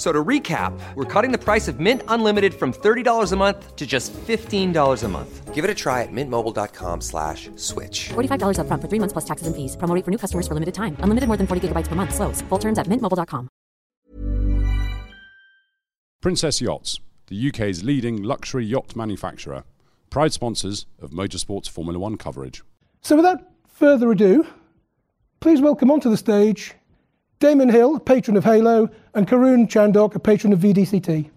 F- So to recap, we're cutting the price of Mint Unlimited from $30 a month to just $15 a month. Give it a try at mintmobile.com slash switch. $45 upfront for three months plus taxes and fees. Promo rate for new customers for limited time. Unlimited more than 40 gigabytes per month. Slows. Full terms at mintmobile.com. Princess Yachts, the UK's leading luxury yacht manufacturer, proud sponsors of motorsports Formula One coverage. So, without further ado, please welcome onto the stage Damon Hill, a patron of Halo, and Karun Chandhok, a patron of VDCT.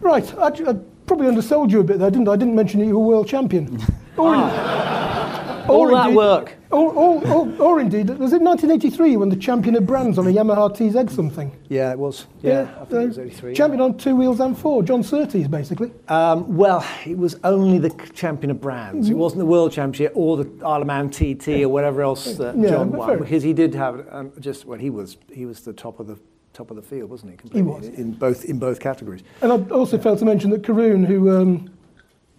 Right, I, I probably undersold you a bit there, didn't I? I didn't mention that you were world champion. Or, ah, All that work. Or, or, or, or indeed, was it 1983 when the champion of brands on a Yamaha TZ something? Yeah, it was. Yeah, I think it was uh, 83. Champion on two wheels and four, John Surtees, basically. Um, well, it was only the champion of brands. It wasn't the world championship or the Isle of Man TT or whatever else Yeah, John won. Because he did have um, just well, he was he was the top of the top of the field, wasn't he? Completely, was. in, in both in both categories. And I also failed to mention that Karun, who um,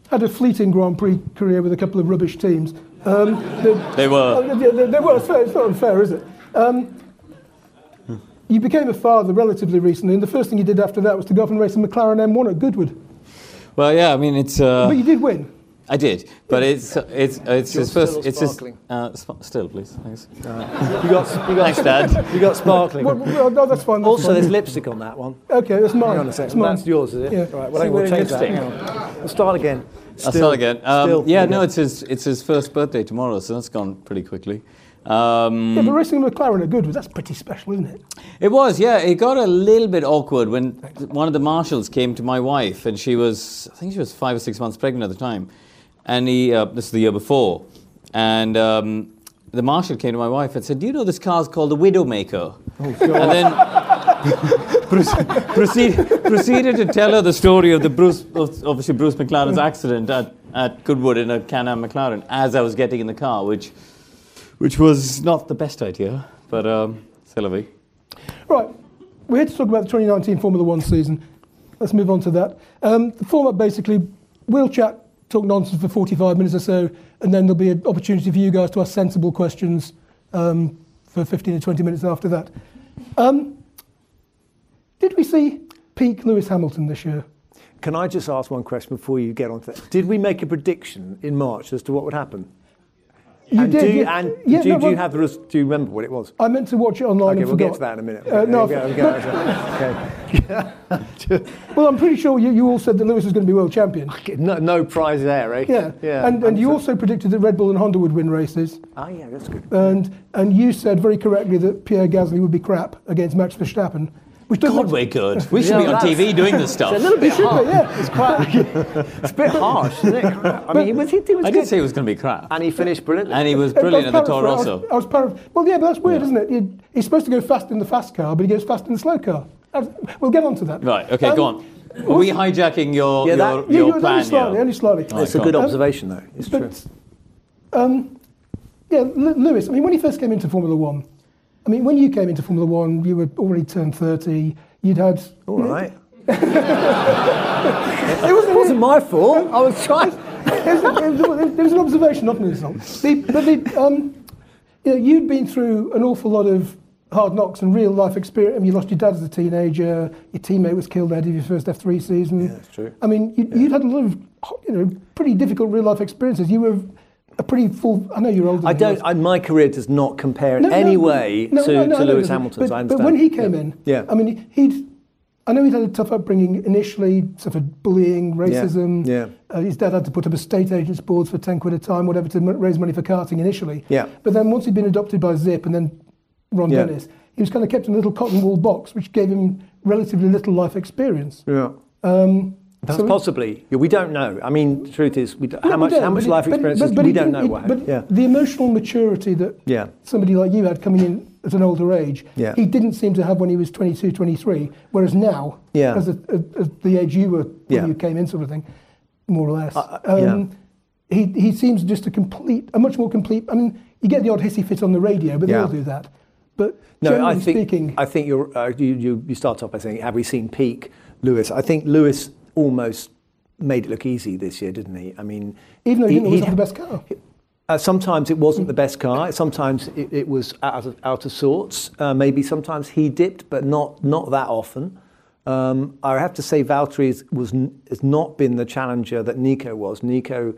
had a fleeting Grand Prix career with a couple of rubbish teams. Um, the- They were. Oh, they, they- they were. It's, fair, it's not unfair, is it? Um, you became a father relatively recently, and the first thing you did after that was to go off and race a McLaren M1 at Goodwood. Well, yeah, I mean, it's. Uh, but you did win. I did, but it's it's it's Yours his first. still It's his. sparkling? Uh, sp- still, please. Thanks. You got you got Thanks, Dad. You got sparkling. Well, well, no, that's fine. That's also, fine. there's lipstick on that one. Okay, that's mine. Hang on a That's second. mine. That's yours, is it? Yeah. Right. Well, See, we'll wearing change that. lipstick. Hang on. We'll start again. I'll start again. Um, still- yeah, no, it's his it's his first birthday tomorrow, so that's gone pretty quickly. Um, Yeah, but racing a McLaren at Goodwood, that's pretty special, isn't it? It was, yeah. It got a little bit awkward when one of the marshals came to my wife, and she was, I think she was five or six months pregnant at the time, and he, uh, this is the year before, and um, the marshal came to my wife and said, "Do you know this car's called the Widowmaker?" and then proce- proceed, proceeded to tell her the story of the Bruce, of, obviously Bruce McLaren's accident at, at Goodwood in a Can-Am McLaren as I was getting in the car, which, which was not the best idea, but um, c'est. Right, we're here to talk about the 2019 Formula One season. Let's move on to that. Um, the format basically, we'll chat, talk nonsense for 45 minutes or so, and then there'll be an opportunity for you guys to ask sensible questions um, for 15 to 20 minutes after that. Um, did we see peak Lewis Hamilton this year? Can I just ask one question before you get on to that? Did we make a prediction in March as to what would happen? You and did, do you, yeah. and Yeah, do, you- no, do you have the do you remember what it was? I meant to watch it online Okay, and we'll forgot. get to that in a minute. Uh, no, Okay, okay, okay. Well, I'm pretty sure you, you all said that Lewis was going to be world champion. no, no prize there, eh? Yeah, yeah. and, and you I'm- also predicted that Red Bull and Honda would win races. Ah, yeah, that's good. And and you said very correctly that Pierre Gasly would be crap against Max Verstappen, which doesn't. God, we're good. We should Yeah, be on TV doing this stuff. It's a little bit should be, harsh. yeah. It's quite. it's a bit harsh, isn't it? I mean, he was, he, he was I good. did say it was going to be crap. and he finished brilliantly. And he was I was brilliant at the Toro paraphr- I was- Rosso. I was paraphr- Well, yeah, but that's weird, isn't it? He- he's supposed to go fast in the fast car, but he goes fast in the slow car. That's- We'll get on to that. Right, okay, Um, go on. Are we hijacking your, Yeah, your, that- Yeah, your you- plan only slightly, here? only slightly. Right, it's a good on. observation, though. It's true. Um, yeah, Lewis, I mean, when he first came into Formula One, I mean, when you came into Formula One, you were already turned 30. You'd had. All right. It was, It wasn't my fault. I was trying. it was, an observation, not an insult. The, but the, um, you know, you'd been through an awful lot of hard knocks and real life experience. I mean, you lost your dad as a teenager. Your teammate was killed ahead of your first F3 season. Yeah, that's true. I mean, you, you'd had a lot of you know pretty difficult real life experiences. You were a pretty full. I know you're older. I than don't. I, my career does not compare in No, any no, way no, to, to Lewis Hamilton's. But, but when he came yeah. in, yeah. I mean, he'd. I know he'd had a tough upbringing initially, suffered bullying, racism. yeah. Uh, his dad had to put up estate agents boards for 10 quid a time, whatever, to m- raise money for karting initially. Yeah. But then once he'd been adopted by Zip and then Ron Yeah. Dennis, he was kind of kept in a little cotton wool box, which gave him relatively little life experience. yeah. Um, That's so- possibly. Yeah, we don't know. I mean, the truth is, we don't, No, how we much don't, how much life it- experience but- but we don't know. it- what But yeah. the emotional maturity that Yeah. somebody like you had coming in at an older age. Yeah. He didn't seem to have when he was 22, 23, whereas now, Yeah. as, a, as the age you were when Yeah. you came in, sort of thing, more or less. Uh, uh, yeah. He, he seems just a complete, a much more complete. I mean, you get the odd hissy fit on the radio, but they all do that. But No, I think speaking, I think you're uh, you, you you start off by saying have we seen peak Lewis? I think Lewis almost made it look easy this year, didn't he? I mean, even though he, didn't always he- have the best car. Uh, sometimes it wasn't the best car. Sometimes it, it was out of, out of sorts. Uh, maybe sometimes he dipped, but not not that often. Um, I have to say, Valtteri is, was has not been the challenger that Nico was. Nico,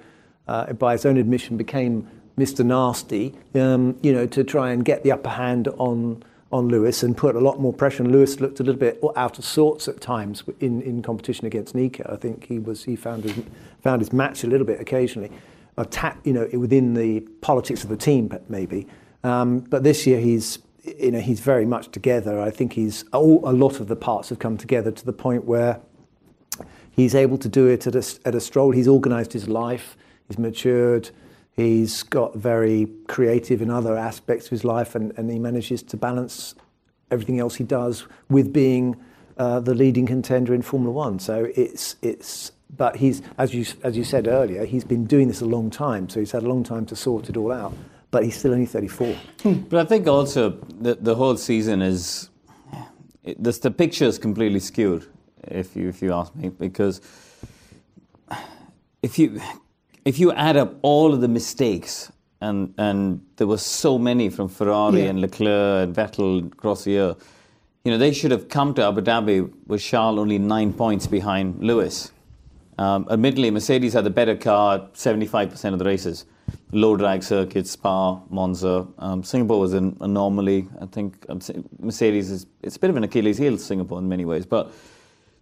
uh, by his own admission, became Mr. Nasty. Um, you know, to try and get the upper hand on on Lewis and put a lot more pressure. on Lewis looked a little bit out of sorts at times in, in competition against Nico. I think he was he found his found his match a little bit occasionally attack, you know, within the politics of the team, maybe. Um, but this year he's, you know, he's very much together. I think he's all, a lot of the parts have come together to the point where he's able to do it at a, at a stroll. He's organised his life. He's matured. He's got very creative in other aspects of his life, and, and he manages to balance everything else he does with being uh, the leading contender in Formula One. So it's it's. But he's as you as you said earlier, he's been doing this a long time. So he's had a long time to sort it all out. But he's still only 34. But I think also the, the whole season is it, this, the picture is completely skewed, if you if you ask me, because if you if you add up all of the mistakes and and there were so many from Ferrari Yeah. and Leclerc and Vettel across the year, you know they should have come to Abu Dhabi with Charles only nine points behind Lewis. Um, admittedly, Mercedes had the better car at 75% of the races. Low drag circuits, Spa, Monza. Um, Singapore was an anomaly. I think um, Mercedes is it's a bit of an Achilles heel, Singapore, in many ways. But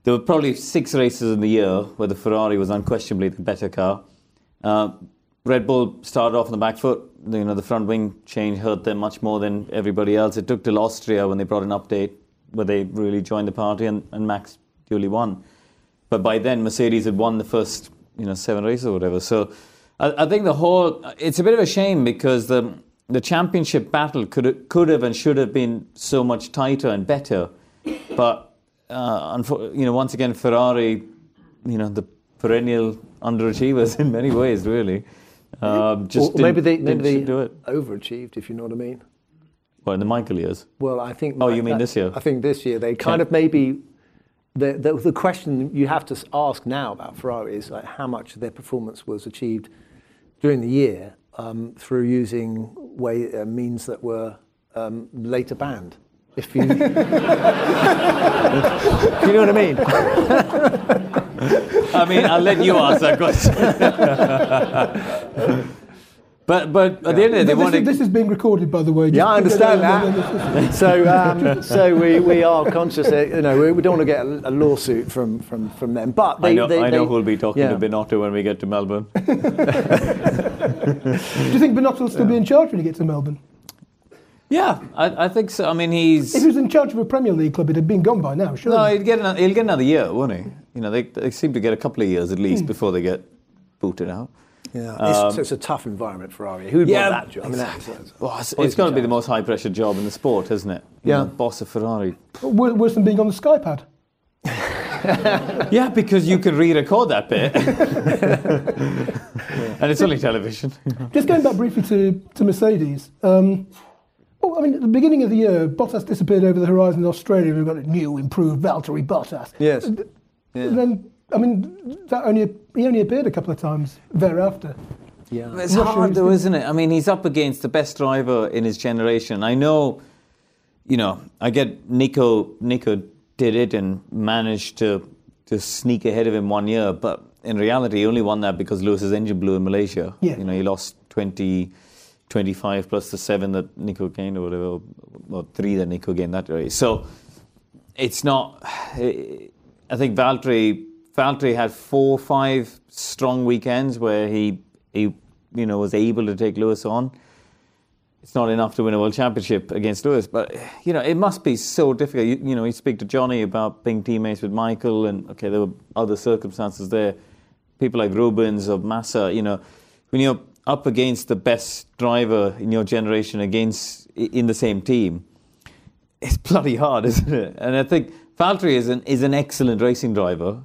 there were probably six races in the year where the Ferrari was unquestionably the better car. Uh, Red Bull started off on the back foot. You know, the front wing change hurt them much more than everybody else. It took till Austria when they brought an update where they really joined the party and, and Max duly won. But by then, Mercedes had won the first, you know, seven races or whatever. So I, I think the whole it's a bit of a shame because the the championship battle could could have and should have been so much tighter and better. But uh, you know, once again, Ferrari, you know, the perennial underachievers in many ways, really. Um, just or maybe they maybe they do it. overachieved, if you know what I mean. Well, in the Michael years. Well, I think. Oh, you mean this year? I think this year they kind Yeah. of maybe. The, the, the question you have to ask now about Ferrari is like how much of their performance was achieved during the year um, through using way uh, means that were um, later banned. If you, you know what I mean. I mean, I'll let you ask that question. but but at the end of the day, they this, wanted. is, this is being recorded, by the way. Yeah, I understand that. so, um, so we, we are conscious that you know we, we don't want to get a, a lawsuit from, from, from them. But they, I know, they, I know they- who'll be talking yeah. to Binotto when we get to Melbourne. Do you think Binotto will still be in charge when he gets to Melbourne? Yeah, I, I think so. I mean, he's. If he was in charge of a Premier League club, it'd have been gone by now, surely. No, he'll get, another, he'll get another year, won't he? You know, they, they seem to get a couple of years at least before they get booted out. Yeah, Um, it's, it's a tough environment for Ari. Who would Yeah, want that job? I mean, that's, that's Well, it's, Poison it's got to be the most high pressure job in the sport, isn't it? You Yeah. know, boss of Ferrari. Wor- Worse than being on the Skypad. Yeah, because you can re-record that bit, and it's only television. Just going back briefly to, to Mercedes. Um, well, I mean, at the beginning of the year, Bottas disappeared over the horizon in Australia. We've got a new, improved Valtteri Bottas. Yes. And then, I mean, that only he only appeared a couple of times thereafter. yeah. It's Not sure hard though, been- isn't it? I mean, he's up against the best driver in his generation. I know, you know, I get Nico. Nico did it and managed to to sneak ahead of him one year, but in reality, he only won that because Lewis's engine blew in Malaysia. Yeah. You know, he lost 20, 25 plus the seven that Nico gained, or whatever, or three that Nico gained that race. So it's not. Eh, I think Valtteri Valtteri had four, five strong weekends where he he you know was able to take Lewis on. It's not enough to win a world championship against Lewis, but you know it must be so difficult. You, you know, you speak to Johnny about being teammates with Michael, and okay, there were other circumstances there. People like Rubens or Massa, you know, when you're up against the best driver in your generation against in the same team, it's bloody hard, isn't it? And I think Valtteri is an is an excellent racing driver,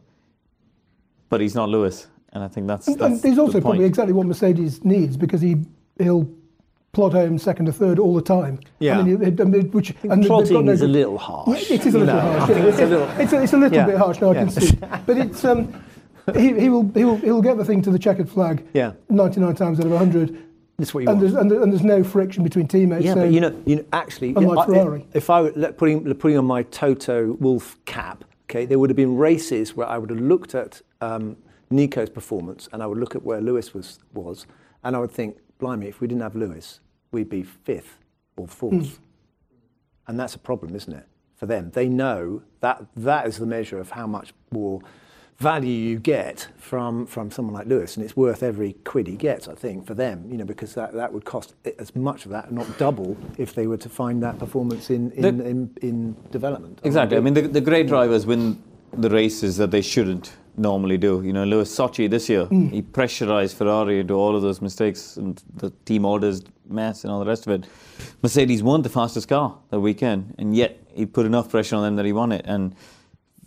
but he's not Lewis, and I think that's, And, that's and he's the also probably exactly what Mercedes needs because he he'll plod home second or third all the time. Yeah. I mean, it- I mean, which and Plotting no- is a little harsh. It is a little know. harsh. Yeah. it's a little. It's a, it's a little Yeah. bit harsh now. I Yeah. can see, but it's um, he, he will he will he will get the thing to the checkered flag. Yeah. 99 times out of 100. That's what you and want. there's, and, there- and there's no friction between teammates. Yeah, so but you know, you know, actually, Unlike I- Ferrari. if I were putting putting on my Toto Wolff cap, okay, there would have been races where I would have looked at um, Nico's performance and I would look at where Lewis was was, and I would think, blimey, if we didn't have Lewis, we'd be fifth or fourth, and that's a problem, isn't it, for them? They know that that is the measure of how much more value you get from from someone like Lewis, and it's worth every quid he gets, I think, for them. You know, because that, that would cost as much of that, not double, if they were to find that performance in in, The- in, in development. Exactly. I mean, the, the great drivers win the races that they shouldn't normally do. You know, Lewis Sochi this year, hmm. he pressurized Ferrari into all of those mistakes and the team orders mess and all the rest of it. Mercedes won the fastest car that weekend, and yet he put enough pressure on them that he won it. And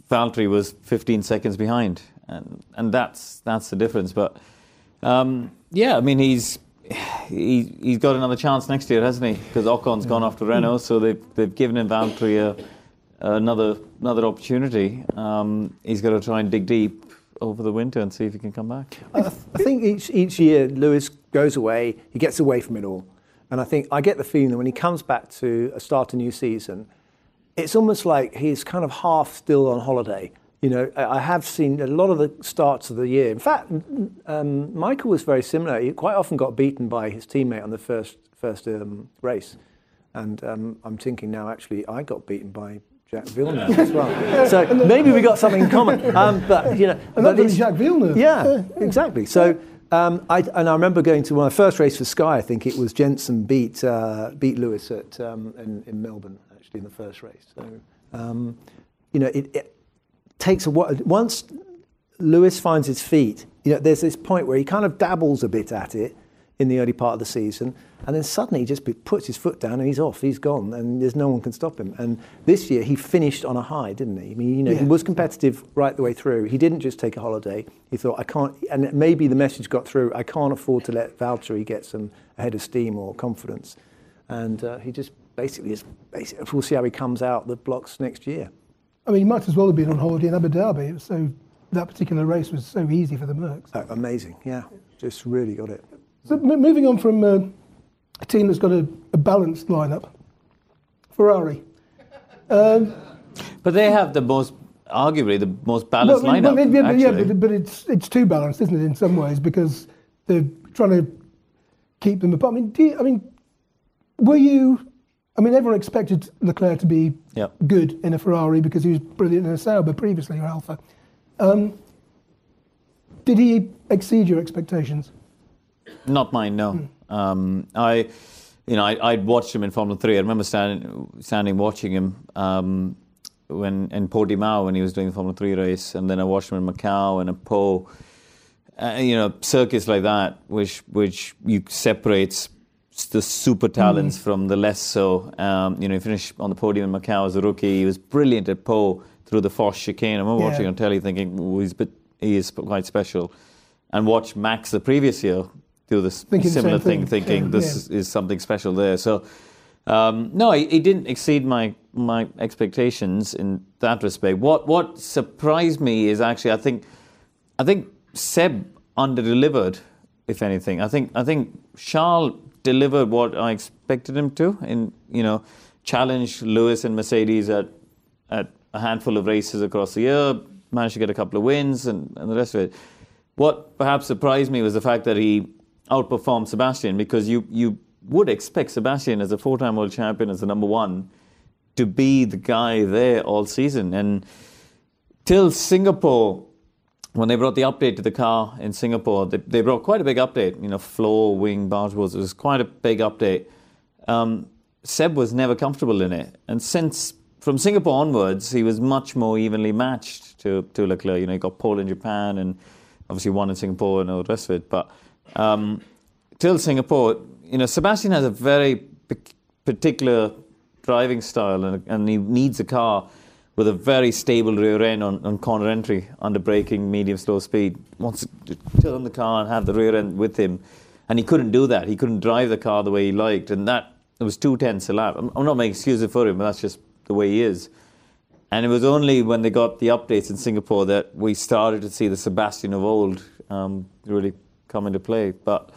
Valtteri was 15 seconds behind, and and that's that's the difference. But um, yeah, I mean, he's. He, he's got another chance next year, hasn't he? Because Ocon's gone off to Renault, so they've, they've given him Valtteri a, another another opportunity. Um, he's got to try and dig deep over the winter and see if he can come back. I, th- I think each each year Lewis goes away, he gets away from it all, and I think I get the feeling that when he comes back to a start a new season, it's almost like he's kind of half still on holiday. You know, I have seen a lot of the starts of the year. In fact, um, Michael was very similar. He quite often got beaten by his teammate on the first first um, race, and um, I'm thinking now actually I got beaten by Jack Villeneuve as well. So maybe we got something in common. Um, but you know, And but not only it's- Jacques Villeneuve. Yeah, exactly. So. Um, I, and I remember going to my first race for Sky. I think it was Jenson beat uh, beat Lewis at um, in, in Melbourne in the first race. So um, you know, it, it takes a while. Once Lewis finds his feet, you know, there's this point where he kind of dabbles a bit at it in the early part of the season, and then suddenly he just puts his foot down and he's off, he's gone, and there's no one can stop him. And this year he finished on a high, didn't he? I mean, you know, he was competitive right the way through. He didn't just take a holiday. He thought, I can't, and maybe the message got through. I can't afford to let Valtteri get some head of steam or confidence, and uh, he just basically is. Basically, we'll see how he comes out the blocks next year. I mean, he might as well have been on holiday in Abu Dhabi. It was so that particular race was so easy for the Mercs. Uh, amazing, yeah, just really got it. So m- moving on from uh, a team that's got a, a balanced lineup, Ferrari. Um, But they have the most, arguably, the most balanced well, lineup. well, yeah, but, yeah, actually. but, but it's it's too balanced, isn't it? In some ways, because they're trying to keep them apart. I mean, do you, I mean, were you? I mean, everyone expected Leclerc to be Yep. good in a Ferrari because he was brilliant in a Sauber previously or Alfa. Um, did he exceed your expectations? Not mine, no. Um, I, you know, I, I'd watched him in Formula Three. I remember standing, standing watching him um, when in Portimao when he was doing the Formula Three race, and then I watched him in Macau and a Pau. Uh, you know, circuits like that, which which you separates the super talents from the less so. Um, you know, he finished on the podium in Macau as a rookie. He was brilliant at Pau through the Foch chicane. I remember Yeah. watching on telly thinking, "Ooh, he's bit, he is quite special. And watch Max the previous year do this Thinking the similar thing, thing. thinking Yeah, this yeah. is something special there. So, um, no, he, he didn't exceed my my expectations in that respect. What what surprised me is actually I think I think Seb underdelivered, if anything. I think I think Charles delivered what I expected him to, in you know, challenge Lewis and Mercedes at at a handful of races across the year, managed to get a couple of wins and, and the rest of it. What perhaps surprised me was the fact that he outperformed Sebastian because you you would expect Sebastian as a four-time world champion as the number one to be the guy there all season and till Singapore when they brought the update to the car in Singapore, they, they brought quite a big update. You know, floor, wing, barge boards. It was quite a big update. Um, Seb was never comfortable in it, and since from Singapore onwards, he was much more evenly matched to to Leclerc. You know, he got pole in Japan and obviously won in Singapore and all the rest of it. But um, till Singapore, you know, Sebastian has a very particular driving style, and, and he needs a car with a very stable rear end on, on corner entry under braking, medium slow speed. Wants to turn the car and have the rear end with him, and he couldn't do that. He couldn't drive the car the way he liked, and that it was two tenths a lap. I'm, I'm not making excuses for him, but that's just the way he is. And it was only when they got the updates in Singapore that we started to see the Sebastian of old um, really come into play. But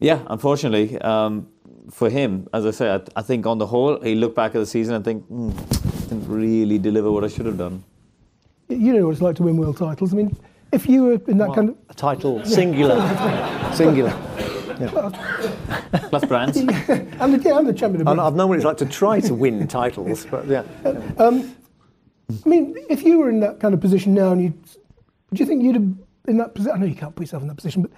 yeah, unfortunately, um, for him, as I say, I, I, think on the whole, he looked back at the season and think, mm, didn't really deliver what I should have done. You know what it's like to win world titles. I mean, if you were in that What? kind of A title, singular. singular. Plus brands. and the, yeah, I'm the champion of And Britain. I've known what it's like to try to win titles, but yeah. Uh, um, I mean, if you were in that kind of position now, and you, do you think you'd have in that position? I know you can't put yourself in that position, but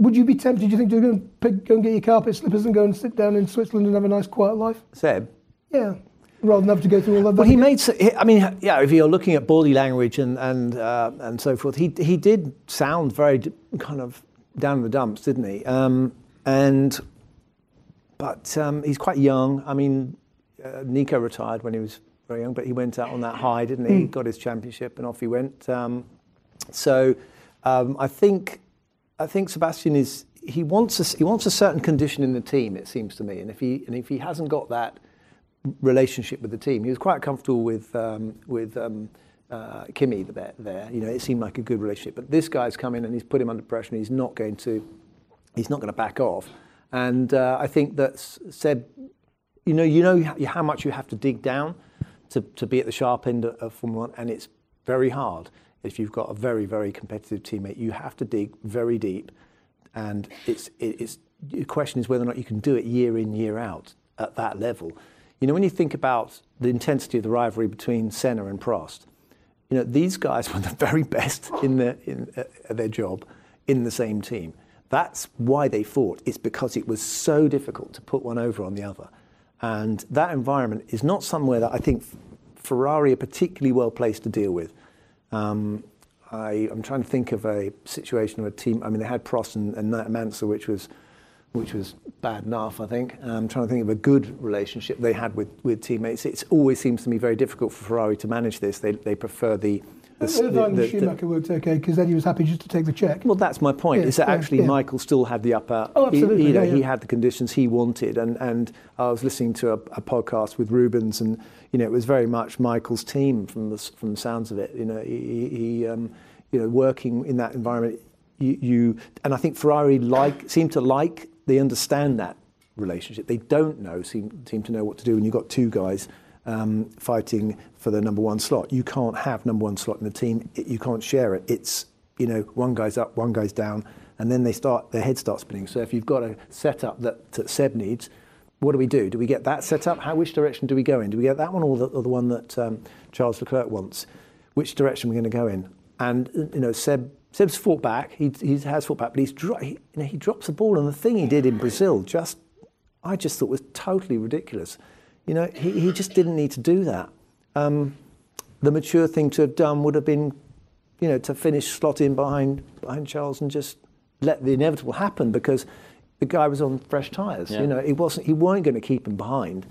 would you be tempted? Do you think to go and pick, go and get your carpet slippers and go and sit down in Switzerland and have a nice quiet life? Seb? Yeah, rather than have to go through all of that. Well, he made. I mean, yeah. If you're looking at body language and and uh, and so forth, he he did sound very kind of down in the dumps, didn't he? Um, and but um, he's quite young. I mean, uh, Nico retired when he was very young, but he went out on that high, didn't he? Got his championship and off he went. Um, so um, I think I think Sebastian is he wants a, he wants a certain condition in the team. It seems to me, and if he and if he hasn't got that relationship with the team, he was quite comfortable with um, with. Um, uh, Kimi there, there, you know, it seemed like a good relationship. But this guy's come in and he's put him under pressure, and he's not going to, he's not going to back off. And uh, I think that Seb, you know, you know how- much you have to dig down to, to be at the sharp end of, Formula One, and it's very hard if you've got a very, very competitive teammate. You have to dig very deep, and it's it, it's the question is whether or not you can do it year in year out at that level. You know, when you think about the intensity of the rivalry between Senna and Prost, you know, these guys were the very best in in, uh, at their job in the same team. That's why they fought. It's because it was so difficult to put one over on the other. And that environment is not somewhere that I think Ferrari are particularly well placed to deal with. Um, I, I'm trying to think of a situation of a team. I mean, they had Prost and, and Mansell, which was which was bad enough, I think. I'm trying to think of a good relationship they had with, with teammates. It always seems to me very difficult for Ferrari to manage this. They, they prefer the. the, The, the, Schumacher worked okay because Eddie was happy just to take the check. well, that's my point. Yeah, is that yeah, actually yeah. Michael still had the upper. Oh, absolutely, He, you know, he had the conditions he wanted, and, and I was listening to a, a podcast with Rubens, and you know, it was very much Michael's team from the from the sounds of it. You know, he, he- he um, you know, working in that environment, you, you and I think Ferrari like seem to like they understand that relationship. They don't know seem seem to know what to do when you've got two guys um, fighting for the number one slot. You can't have number one slot in the team. It, you can't share it. It's you know one guy's up, one guy's down, and then they start their head starts spinning. So if you've got a setup that, that Seb needs, what do we do? Do we get that set up? How which direction do we go in? Do we get that one or the, or the one that um, Charles Leclerc wants? Which direction are we going to go in? And you know Seb. Seb's fought back. He, he has fought back, but he's dro- he, you know, he drops the ball. And the thing he did in Brazil, just I just thought was totally ridiculous. You know, he, he just didn't need to do that. Um, the mature thing to have done would have been, you know, to finish slot in behind behind Charles and just let the inevitable happen because the guy was on fresh tyres. Yeah. You know, he wasn't. He weren't going to keep him behind,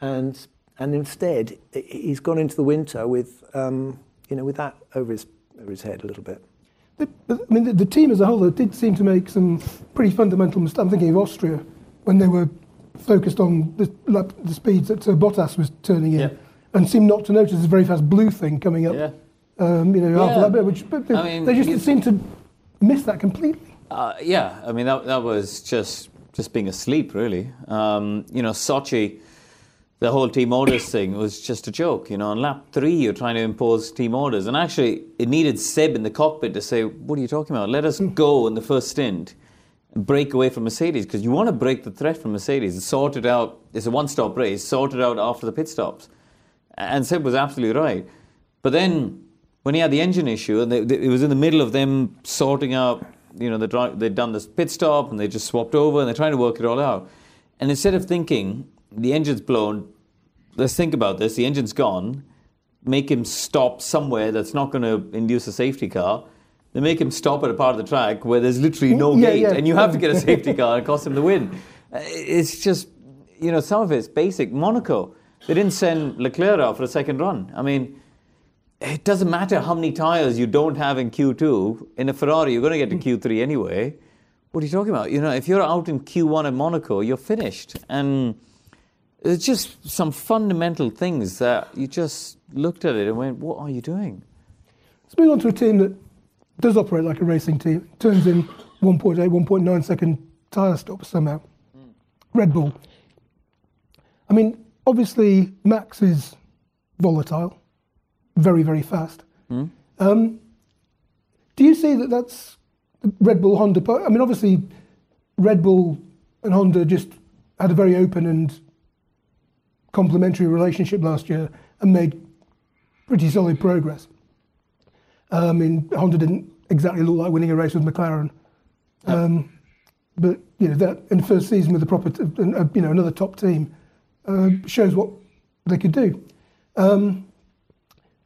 and and instead he- he's gone into the winter with, um, you know, with that over his over his head a little bit. The, I mean, the, the team as a whole though, did seem to make some pretty fundamental mistakes. I'm thinking of Austria when they were focused on the, lap- the speeds that uh, Bottas was turning in, Yeah. and seemed not to notice this very fast blue thing coming up. Yeah. Um, you know, after Yeah. that bit, which but they, I mean, they just seemed to miss that completely. Uh, yeah, I mean that that was just just being asleep, really. Um, you know, Sochi, the whole team orders thing was just a joke. You know, on lap three, you're trying to impose team orders, and actually, it needed Seb in the cockpit to say, "What are you talking about? Let us hmm. go in the first stint." and Break away from Mercedes because you want to break the threat from Mercedes. It's sorted out. It's a one-stop race, sorted out after the pit stops. And Seb was absolutely right. But then when he had the engine issue, and they, they- it was in the middle of them sorting out, you know, the they'd done this pit stop and they just swapped over and they're trying to work it all out. And instead of thinking, the engine's blown, let's think about this, the engine's gone, make him stop somewhere that's not going to induce a safety car. They make him stop at a part of the track where there's literally no Yeah, gate, yeah. and you have to get a safety car and cost him the win. Uh, It's just you know, some of it's basic. Monaco, they didn't send Leclerc out for a second run. I mean, it doesn't matter how many tires you don't have in Q2. In a Ferrari, you're going to get to Q3 anyway. What are you talking about? You know, if you're out in Q1 at Monaco, you're finished. And it's just some fundamental things that you just looked at it and went, what are you doing? Let's move on to a team that does operate like a racing team. Turns in 1.8, 1.9 second tyre stops somehow. Red Bull. I mean, obviously, Max is volatile, very, very fast. Um, do you see that that's Red Bull Honda? I mean, obviously, Red Bull and Honda just had a very open and complementary relationship last year and made pretty solid progress. Uh, I mean, Honda didn't exactly look like winning a race with McLaren, um, but you know that in the first season with a proper, t- uh, you know, another top team uh, shows what they could do. Um,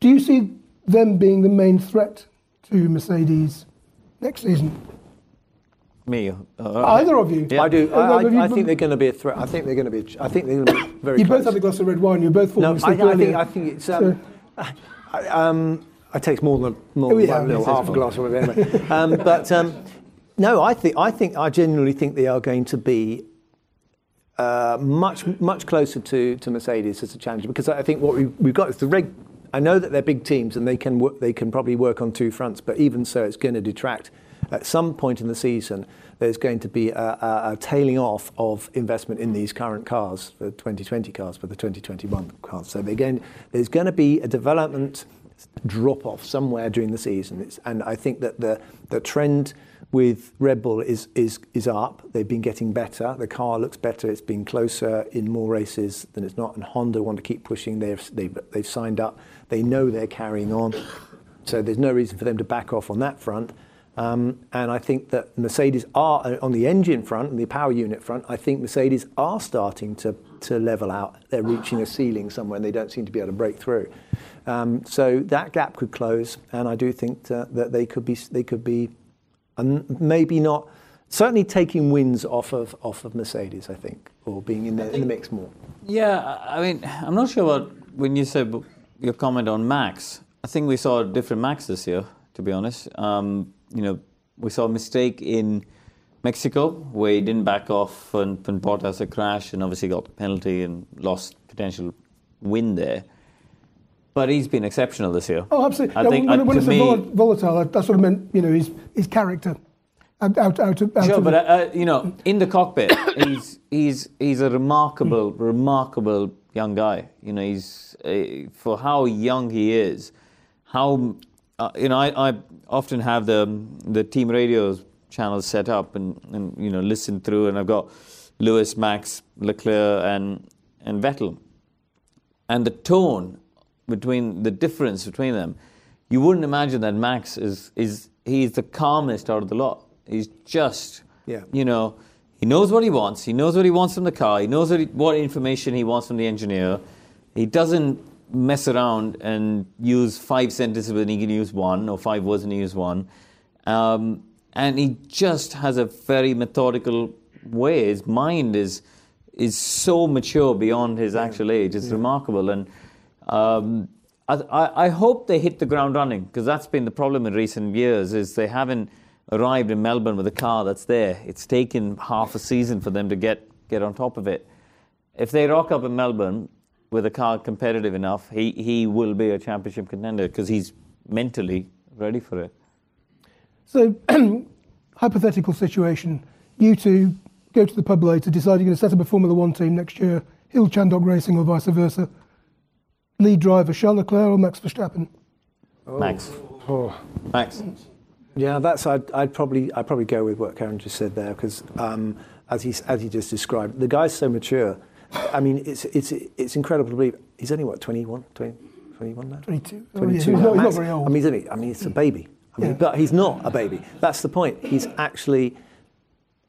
do you see them being the main threat to Mercedes next season? Me. Uh, Either of you? I do. I, I, I think they're going to be a threat. I think they're going to be. I think they're going to be very. You both have a glass of red wine. You're both No, falling I, asleep I think. I think it's. Um, I, um, I takes more than more Oh, than yeah, one little half a glass of whatever. Anyway. um, but um, no, I think I think I genuinely think they are going to be uh, much much closer to, to Mercedes as a challenger because I think what we, we've got is the reg. I know that they're big teams and they can work, they can probably work on two fronts, but even so, it's going to detract. at some point in the season, there's going to be a, a, a tailing off of investment in these current cars, the 2020 cars, for the 2021 cars. So again, there's going to be a development drop off somewhere during the season. It's, and I think that the, the trend with Red Bull is, is, is up. They've been getting better. The car looks better. It's been closer in more races than it's not. And Honda want to keep pushing. They've, they've, they've signed up. They know they're carrying on. So there's no reason for them to back off on that front. Um, and I think that Mercedes are, uh, on the engine front and the power unit front, I think Mercedes are starting to, level out. They're reaching a ceiling somewhere and they don't seem to be able to break through. Um, so that gap could close, and I do think that, they could be, maybe not, certainly taking wins off of, Mercedes, I think, or being in the, mix more. Yeah, I mean, I'm not sure what when you said your comment on Max. I think we saw a different Max this year, to be honest. You know, we saw a mistake in Mexico where he didn't back off and, and Bottas a crash and obviously got the penalty and lost potential win there. But he's been exceptional this year. Oh, absolutely. I No, think, when uh, when it's me- vol- volatile, I, I sort of meant, you know, his, his character. Out, out, out, of- out Sure, but uh, uh, you know, in the cockpit, he's he's he's a remarkable, remarkable young guy. You know, he's uh, for how young he is. How uh, you know, I, I often have the the team radio channels set up and, and you know listen through, and I've got Lewis, Max, Leclerc, and and Vettel, and the tone between the difference between them, you wouldn't imagine that Max is is he's the calmest out of the lot. He's just, Yeah. you know, he knows what he wants. He knows what he wants from the car. He knows what, he, what information he wants from the engineer. He doesn't mess around and use five sentences when he can use one, or five words when he use one. Um, and he just has a very methodical way. His mind is is so mature beyond his actual age. It's remarkable, and um, I, I, I hope they hit the ground running because that's been the problem in recent years. Is they haven't arrived in Melbourne with a car that's there. It's taken half a season for them to get get on top of it. If they rock up in Melbourne with a car competitive enough, he, he will be a championship contender because he's mentally ready for it. So, hypothetical situation. You two go to the pub later, decide you're going to set up a Formula One team next year, Hill Chandhok Racing or vice versa. Lead driver, Charles Leclerc or Max Verstappen? Max. Max. Yeah, that's I'd, I'd probably I'd probably go with what Karun just said there because um, as he as he just described, the guy's so mature. I mean, it's it's it's incredible to believe he's only what 21, 20, 21 now. 22. Oh, 22. yeah, he's not- he's not very old. I mean, he's I mean, it's a baby. I mean, Yeah. but he's not a baby. That's the point. He's actually.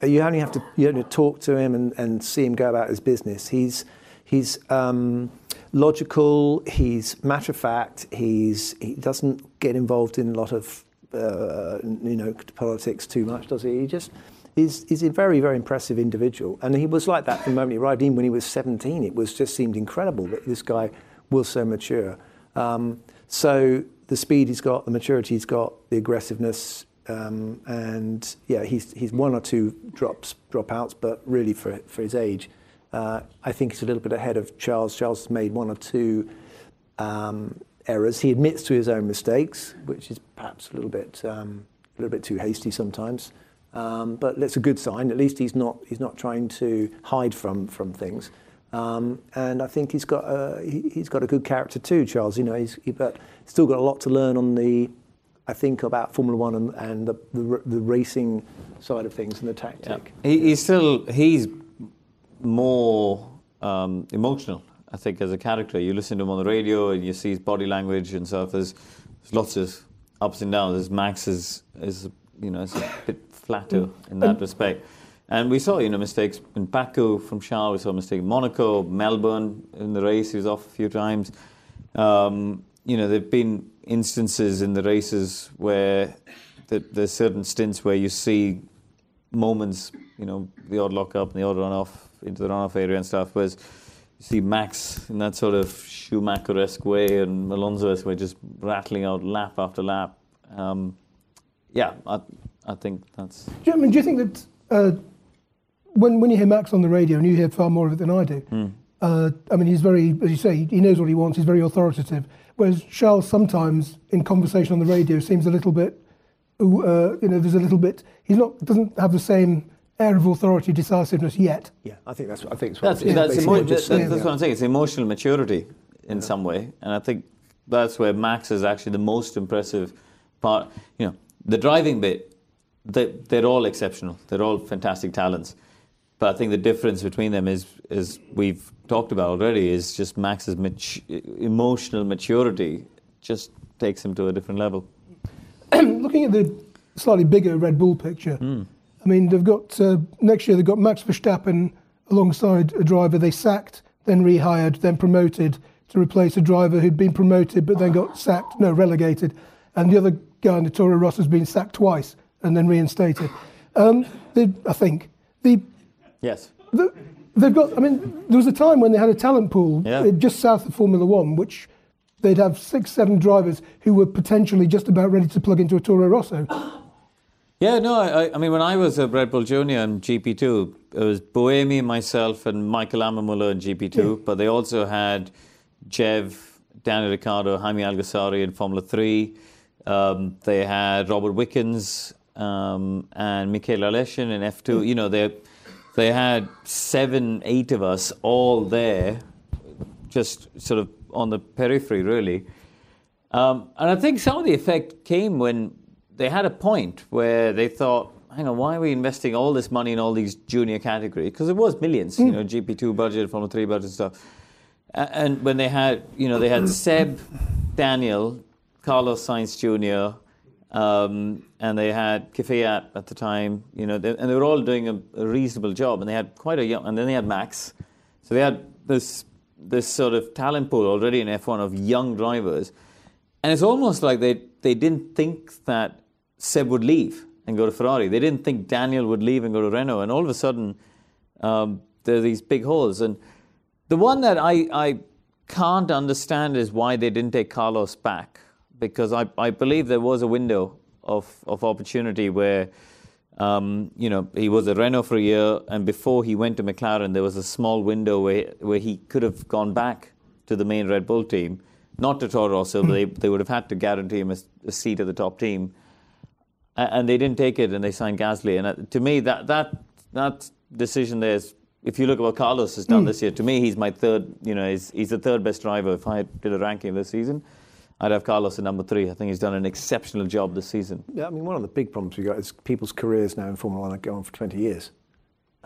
You only have to you know, talk to him and, and see him go about his business. He's he's um, logical. He's matter of fact. He's he doesn't get involved in a lot of uh, you know politics too much, does he? He just He's, he's a very, very impressive individual. And he was like that from the moment he arrived in when he was 17. It was just seemed incredible that this guy was so mature. Um, so the speed he's got, the maturity he's got, the aggressiveness, um, and yeah, he's, he's one or two drops, dropouts, but really for, for his age, uh, I think he's a little bit ahead of Charles. Charles has made one or two um, errors. He admits to his own mistakes, which is perhaps a little bit, um, a little bit too hasty sometimes. Um, but that's a good sign. At least he's not, he's not trying to hide from, from things. Um, and I think he's got a, he, has got a good character too, Charles. You know, he's he, but still got a lot to learn on the, I think about Formula One and, and the, the, the racing side of things and the tactic. Yeah. He, he's still he's more um, emotional. I think as a character, you listen to him on the radio and you see his body language and stuff. There's, there's lots of ups and downs. There's Max is is you know a bit flatter in that respect. And we saw, you know, mistakes in Baku from Charles. We saw a mistake in Monaco, Melbourne in the race. He was off a few times. Um, you know, there've been instances in the races where the, there's certain stints where you see moments, you know, the odd lock up and the odd run off into the run off area and stuff. Whereas you see Max in that sort of Schumacher-esque way and Alonso-esque way, just rattling out lap after lap. Um, yeah, I, I think that's. Do you, I mean, do you think that uh, when when you hear Max on the radio and you hear far more of it than I do, Mm. uh, I mean, he's very, as you say, he knows what he wants. He's very authoritative. Whereas Charles sometimes in conversation on the radio seems a little bit, uh, you know, there's a little bit. He's not doesn't have the same air of authority, decisiveness yet. Yeah, I think that's what I think That's, what that's, basically emo- what just that- saying, that's yeah. what I'm saying. It's emotional maturity in some way, and I think that's where Max is actually the most impressive part. You know, the driving bit, they, they're all exceptional. They're all fantastic talents, but I think the difference between them is, as we've talked about already, is just Max's mat- emotional maturity just takes him to a different level. Looking at the slightly bigger Red Bull picture, I mean, they've got uh, next year they've got Max Verstappen alongside a driver they sacked, then rehired, then promoted to replace a driver who'd been promoted but then got sacked, no, relegated, and the other guy Toro Rosso has been sacked twice and then reinstated. Um, they, I think the Yes. the, they've got. I mean, there was a time when they had a talent pool Yeah. uh, just south of Formula One, which they'd have six, seven drivers who were potentially just about ready to plug into a Toro Rosso. Yeah, no, I, I mean, when I was a Red Bull Junior in GP2, it was Buemi, myself, and Michael Ammermuller in GP2, but they also had Jev, Daniel Ricciardo, Jaime Alguersuari in Formula 3. Um, they had Robert Wickens um, and Michael Aleshin in F2. You know, they, they had seven, eight of us all there, just sort of on the periphery, really. Um, and I think some of the effect came when they had a point where they thought, hang on, why are we investing all this money in all these junior categories? Because it was millions, you know, GP2 budget, Formula 3 budget stuff. And when they had, you know, they had Seb, Daniel, Carlos Sainz Jr., and they had Kvyat at the time, you know, and they were all doing a, reasonable job, and they had quite a young, and then they had Max, so they had this this sort of talent pool already in F1 of young drivers, and it's almost like they they didn't think that Seb would leave and go to Ferrari. They didn't think Daniel would leave and go to Renault, and all of a sudden um, there are these big holes. And the one that I, I can't understand is why they didn't take Carlos back, because I, I believe there was a window of, of opportunity where, um, you know, he was at Renault for a year, and before he went to McLaren, there was a small window where, where he could have gone back to the main Red Bull team, not to Toro Rosso, they, they would have had to guarantee him a, a seat at the top team and they didn't take it and they signed Gasly. And uh, to me, that that that decision there is. If you look at what Carlos has done this year, to me, he's my third. You know, he's, he's the third best driver. If I did a ranking this season, I'd have Carlos at number three. I think he's done an exceptional job this season. Yeah, I mean, one of the big problems we've got is people's careers now in Formula One are going on for 20 years.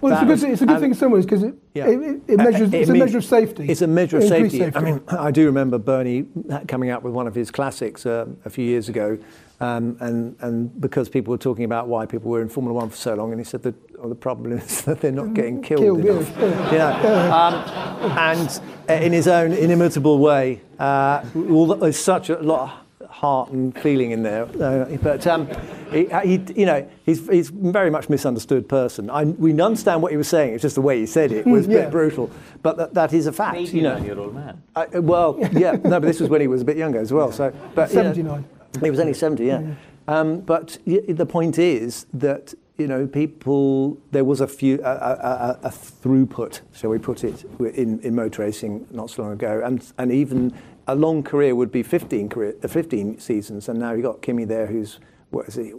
Well, it's a good, thing, it's a good thing in some ways because it, Yeah. it, it, it measures, It it's a means- measure of safety. It's a measure of Increased safety. I mean, I do remember Bernie coming out with one of his classics uh, a few years ago, um, and and because people were talking about why people were in Formula One for so long, and he said that oh, the problem is that they're not getting killed, Killed, enough. yeah. You know, um, and uh, in his own inimitable way, uh, all the, there's such a lot of heart and feeling in there. Uh, but um, he, he, you know, he's he's very much misunderstood person. I, we understand what he was saying. It's just the way he said it was a yeah. bit brutal. But that, that is a fact. You know. year-old man. I, uh, well, yeah, no, but this was when he was a bit younger as well. So, but you know, 79. He was only 70, yeah. yeah. Um, but the point is that you know, people, there was a few, a, a, a, throughput, shall we put it, in, in motor racing not so long ago. And, and even a long career would be 15, career, uh, 15 seasons. And now you've got Kimi there who's what is he?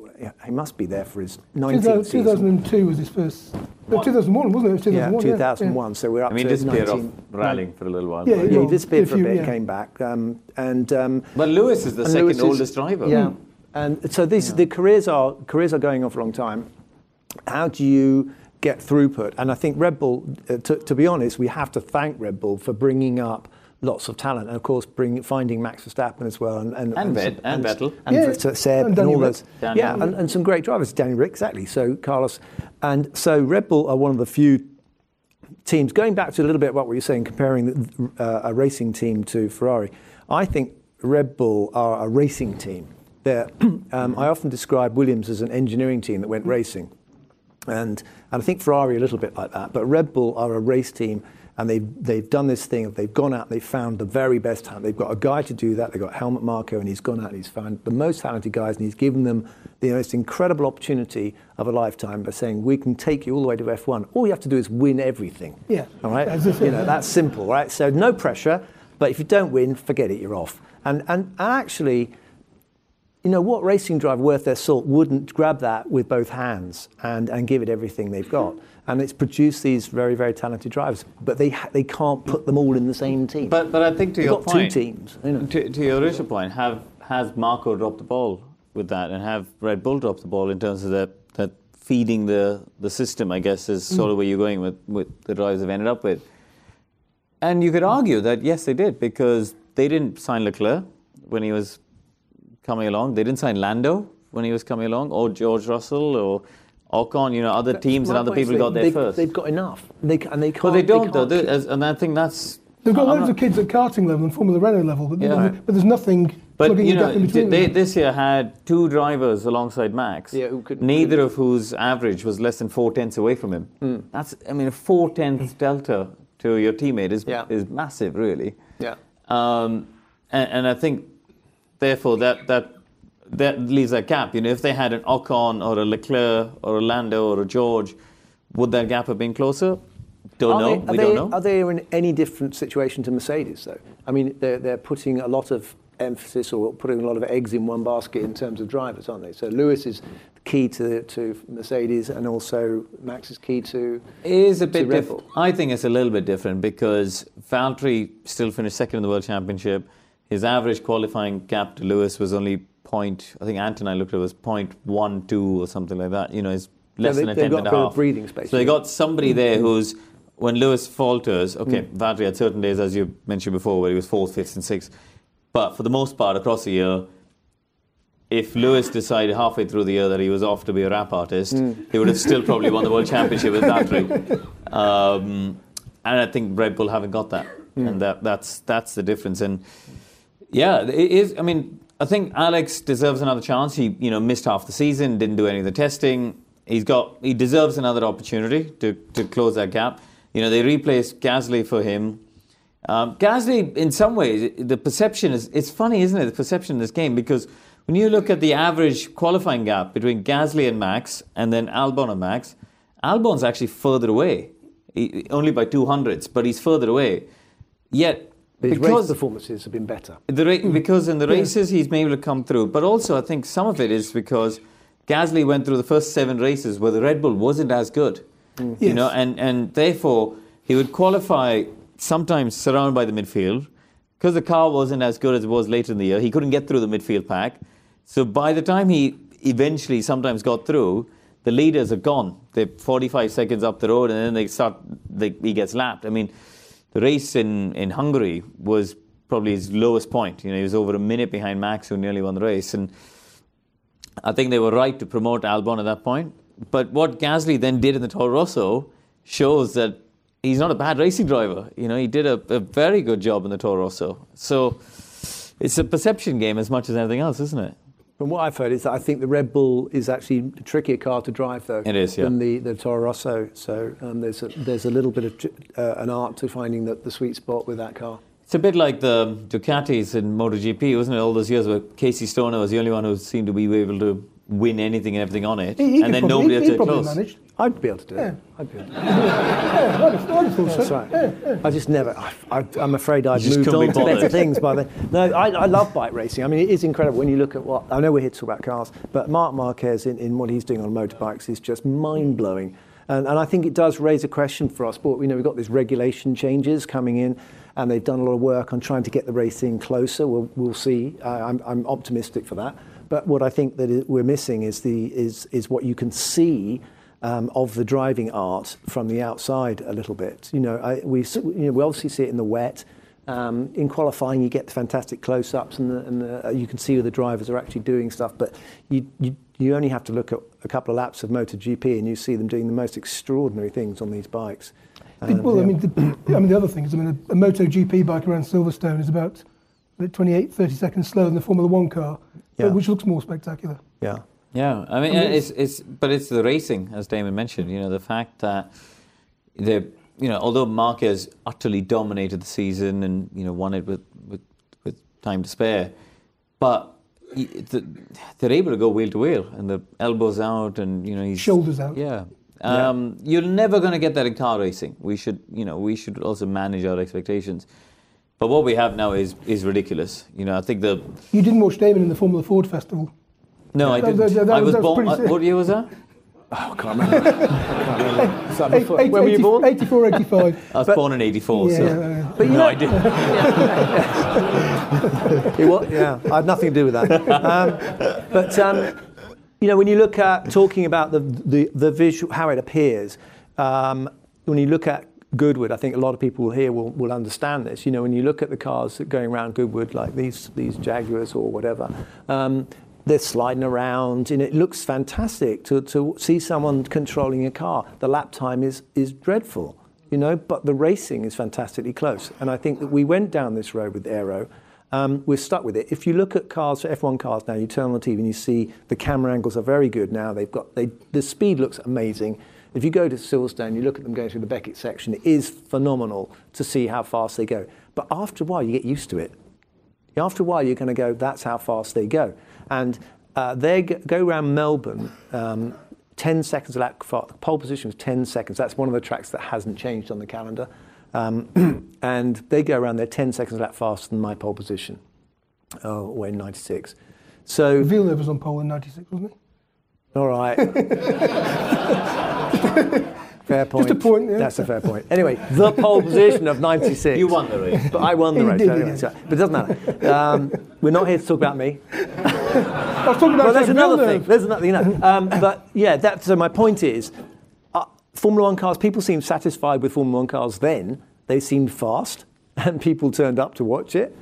He must be there for his 19th 2000, season. 2002 was his first. No, 2001, wasn't it? It was Yeah, 2001. 2001. So we're up I mean, to disappeared off 19 rallying for a little while. Yeah, but- Yeah, he disappeared if for a bit, yeah. came back, um, and um, But Lewis is the second Lewis is- oldest driver. Yeah, and so these the careers are careers are going on for a long time. How do you get throughput? And I think Red Bull, uh, to, to be honest, we have to thank Red Bull for bringing up lots of talent, and of course, bring finding Max Verstappen as well, and and And some- Vet- and Vettel. and Yeah, Fr- Seb, and and, all Rick. those. Daniel. Yeah, and, and some great drivers, Danny Rick, exactly. So Carlos, and so Red Bull are one of the few teams. Going back to a little bit about what you're saying, comparing the, uh, a racing team to Ferrari, I think Red Bull are a racing team. They're, um, I often describe Williams as an engineering team that went racing, and and I think Ferrari a little bit like that. But Red Bull are a race team. And they've, they've done this thing, they've gone out and they've found the very best talent. They've got a guy to do that. They've got Helmut Marko, and he's gone out and he's found the most talented guys, and he's given them the most incredible opportunity of a lifetime by saying, We can take you all the way to F1. All you have to do is win everything. Yeah. All right? You know, that's simple, right? So no pressure, but if you don't win, forget it, you're off. And, and, and actually, you know, what racing driver worth their salt wouldn't grab that with both hands and, and give it everything they've got? And it's produced these very, very talented drivers, but they, ha- they can't put them all in the same team. But, but I think to They've your got point, two teams. You know. to, to your original point, have has Marko dropped the ball with that, and have Red Bull dropped the ball in terms of that that feeding the the system? I guess is mm. sort of where you're going with with the drivers have ended up with. And you could argue that yes, they did because they didn't sign Leclerc when he was coming along. They didn't sign Lando when he was coming along, or George Russell, or Ocon. You know, other teams and other point is people got they, there they, first. They've got enough. They, ca- and they can't. but they don't though, can't They- keep- and I think that's. They've got I'm loads not- of kids at karting level and Formula Renault level, but, Yeah. there's, but there's nothing But you know, gap in between. they, this year had two drivers alongside Max. Yeah, who could- neither of whose average was less than four tenths away from him. Hmm. That's, I mean, a four tenths delta to your teammate is Yeah. is massive, really. Yeah. Um, and, and I think, therefore, that that that leaves that gap. You know, if they had an Ocon or a Leclerc or a Lando or a George, would that gap have been closer? Don't Are know. They, we they, don't know. Are they in any different situation to Mercedes, though? I mean, they're, they're putting a lot of emphasis or putting a lot of eggs in one basket in terms of drivers, aren't they? So Lewis is key to, to Mercedes, and also Max is key to. It is a bit different. I think it's a little bit different because Valtteri still finished second in the World Championship. His average qualifying gap to Lewis was only point. I think Anton I looked at it was point one two or something like that. You know, it's less they- than a tenth and a half. breathing space, So they got somebody there who's when Lewis falters. Okay, Mm. Had certain days, as you mentioned before, where he was fourth, fifth, and sixth. But for the most part, across the year, if Lewis decided halfway through the year that he was off to be a rap artist, he would have still probably won the world championship with Valtteri. Um, and I think Red Bull haven't got that, and that, that's that's the difference. And yeah, it is. I mean, I think Alex deserves another chance. He you know missed half the season, didn't do any of the testing. He's got he deserves another opportunity to to close that gap. You know, they replaced Gasly for him. Um, Gasly, in some ways, the perception is, it's funny, isn't it, the perception in this game, because when you look at the average qualifying gap between Gasly and Max, and then Albon and Max, Albon's actually further away, He- only by two hundredths, but he's further away. Yet, His race performances have been better. the ra- hmm. because in the races he's been able to come through, but also I think some of it is because Gasly went through the first seven races where the Red Bull wasn't as good, hmm. you Yes. know, and and therefore he would qualify sometimes surrounded by the midfield because the car wasn't as good as it was later in the year. He couldn't get through the midfield pack, so by the time he eventually sometimes got through, the leaders are gone. They're 45 seconds up the road, and then they start. They, he gets lapped. I mean, the race in, in Hungary was probably his lowest point. You know, he was over a minute behind Max, who nearly won the race, and I think they were right to promote Albon at that point. But what Gasly then did in the Toro Rosso shows that he's not a bad racing driver. You know, he did a, a very good job in the Toro Rosso. So, it's a perception game as much as anything else, isn't it? From what I've heard is that I think the Red Bull is actually a trickier car to drive, though. It is, yeah. Than the, the Toro Rosso. So um, there's, a, there's a little bit of uh, an art to finding the, the sweet spot with that car. It's a bit like the Ducatis in MotoGP, wasn't it? All those years where Casey Stoner was the only one who seemed to be able to win anything and everything on it, He, he and then probably, nobody else he close. managed. I'd be able to do Yeah. it. I'd be able to. Yeah, I'd have, I'd have thought That's so. right. I just never. I, I, I'm afraid I've just moved couldn't on be to better things by then. No, I, I love bike racing. I mean, it is incredible when you look at what I know we're here to talk about cars, but Marc Marquez in, in what he's doing on motorbikes is just mind blowing. And, and I think it does raise a question for our sport. You know, we've got these regulation changes coming in, and they've done a lot of work on trying to get the racing closer. We'll, we'll see. I, I'm, I'm optimistic for that. But what I think that it, we're missing is the is is what you can see um, of the driving art from the outside a little bit. You know, I, we you know, we obviously see it in the wet. Um, in qualifying, you get the fantastic close-ups, and, the, and the, uh, you can see where the drivers are actually doing stuff. But you, you you only have to look at a couple of laps of MotoGP, and you see them doing the most extraordinary things on these bikes. And, well, I mean, the, I mean, the other thing is, I mean, a, a MotoGP bike around Silverstone is about about 28, 30 seconds slower than the Formula One car, Yeah. which looks more spectacular. yeah. Yeah, I mean, it's, it's but it's the racing, as Damon mentioned. You know, the fact that the you know, although Marquez utterly dominated the season and you know won it with with, with time to spare, but he, the, they're able to go wheel to wheel and the elbows out and you know he's Shoulders out. Yeah. Um, You're never going to get that in car racing. We should, you know, we should also manage our expectations. But what we have now is is ridiculous. You know, I think the You didn't watch Damon in the Formula Ford Festival. No, I didn't. that- that I was- was born. pretty uh, what year was that? Oh, I can't remember. I can't remember. Eight- eight- when were you born? 84, 85. I was born in '84, so Yeah. But you no know- idea. It wa- yeah, I had nothing to do with that. Um, but um, you know, when you look at talking about the the, the visual, how it appears, um, when you look at Goodwood, I think a lot of people here will, will understand this. You know, when you look at the cars that going around Goodwood, like these these Jaguars or whatever. They're sliding around, and it looks fantastic to, to see someone controlling a car. The lap time is, is dreadful, you know, but the racing is fantastically close. And I think that we went down this road with Aero. Um, we're stuck with it. If you look at cars, F1 cars now, you turn on the TV and you see the camera angles are very good now. They've got they, the speed looks amazing. If you go to Silverstone, you look at them going through the Beckett section. It is phenomenal to see how fast they go. But after a while, you get used to it. After a while, you're going to go, that's how fast they go. And uh, they go around Melbourne, um, 10 seconds lap. pole position was 10 seconds. That's one of the tracks that hasn't changed on the calendar. Um, and they go around there 10 seconds lap faster than my pole position. Oh, we're in 96. So, Villeneuve was on pole in 96, wasn't he? all right. fair point. a point, yeah. That's a fair point. Anyway, the pole position of 96. You won the race. But I won the race. did, anyway, yeah. so- but it doesn't matter. Um, we're not here to talk about me. I was talking about Well, there's another Villeneuve. thing. There's another, you know. Um, but yeah, that, so my point is, uh, Formula One cars. People seemed satisfied with Formula One cars then. They seemed fast, and people turned up to watch it.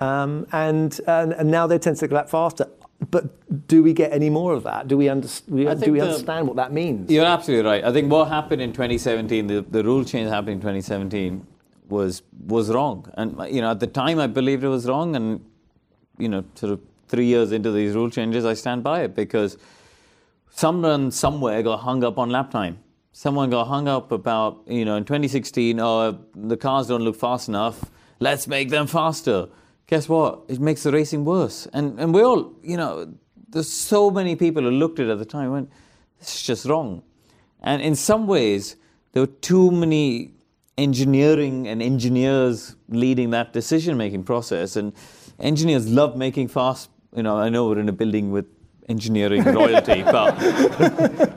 Um, and, and and now they're 10 seconds a lap faster. But do we get any more of that? Do we, under, we, do we the- understand what that means? You're absolutely right. I think what happened in 2017, the, the rule change happened in 2017, was was wrong. And you know, at the time, I believed it was wrong. And you know, sort of three years into these rule changes, I stand by it because someone somewhere got hung up on lap time. Someone got hung up about you know in 2016. Oh, the cars don't look fast enough. Let's make them faster. Guess what? It makes the racing worse. And and we all you know, there's so many people who looked at it at the time and went, this is just wrong. And in some ways, there were too many engineering and engineers leading that decision making process. And engineers love making fast. You know, I know we're in a building with engineering royalty, but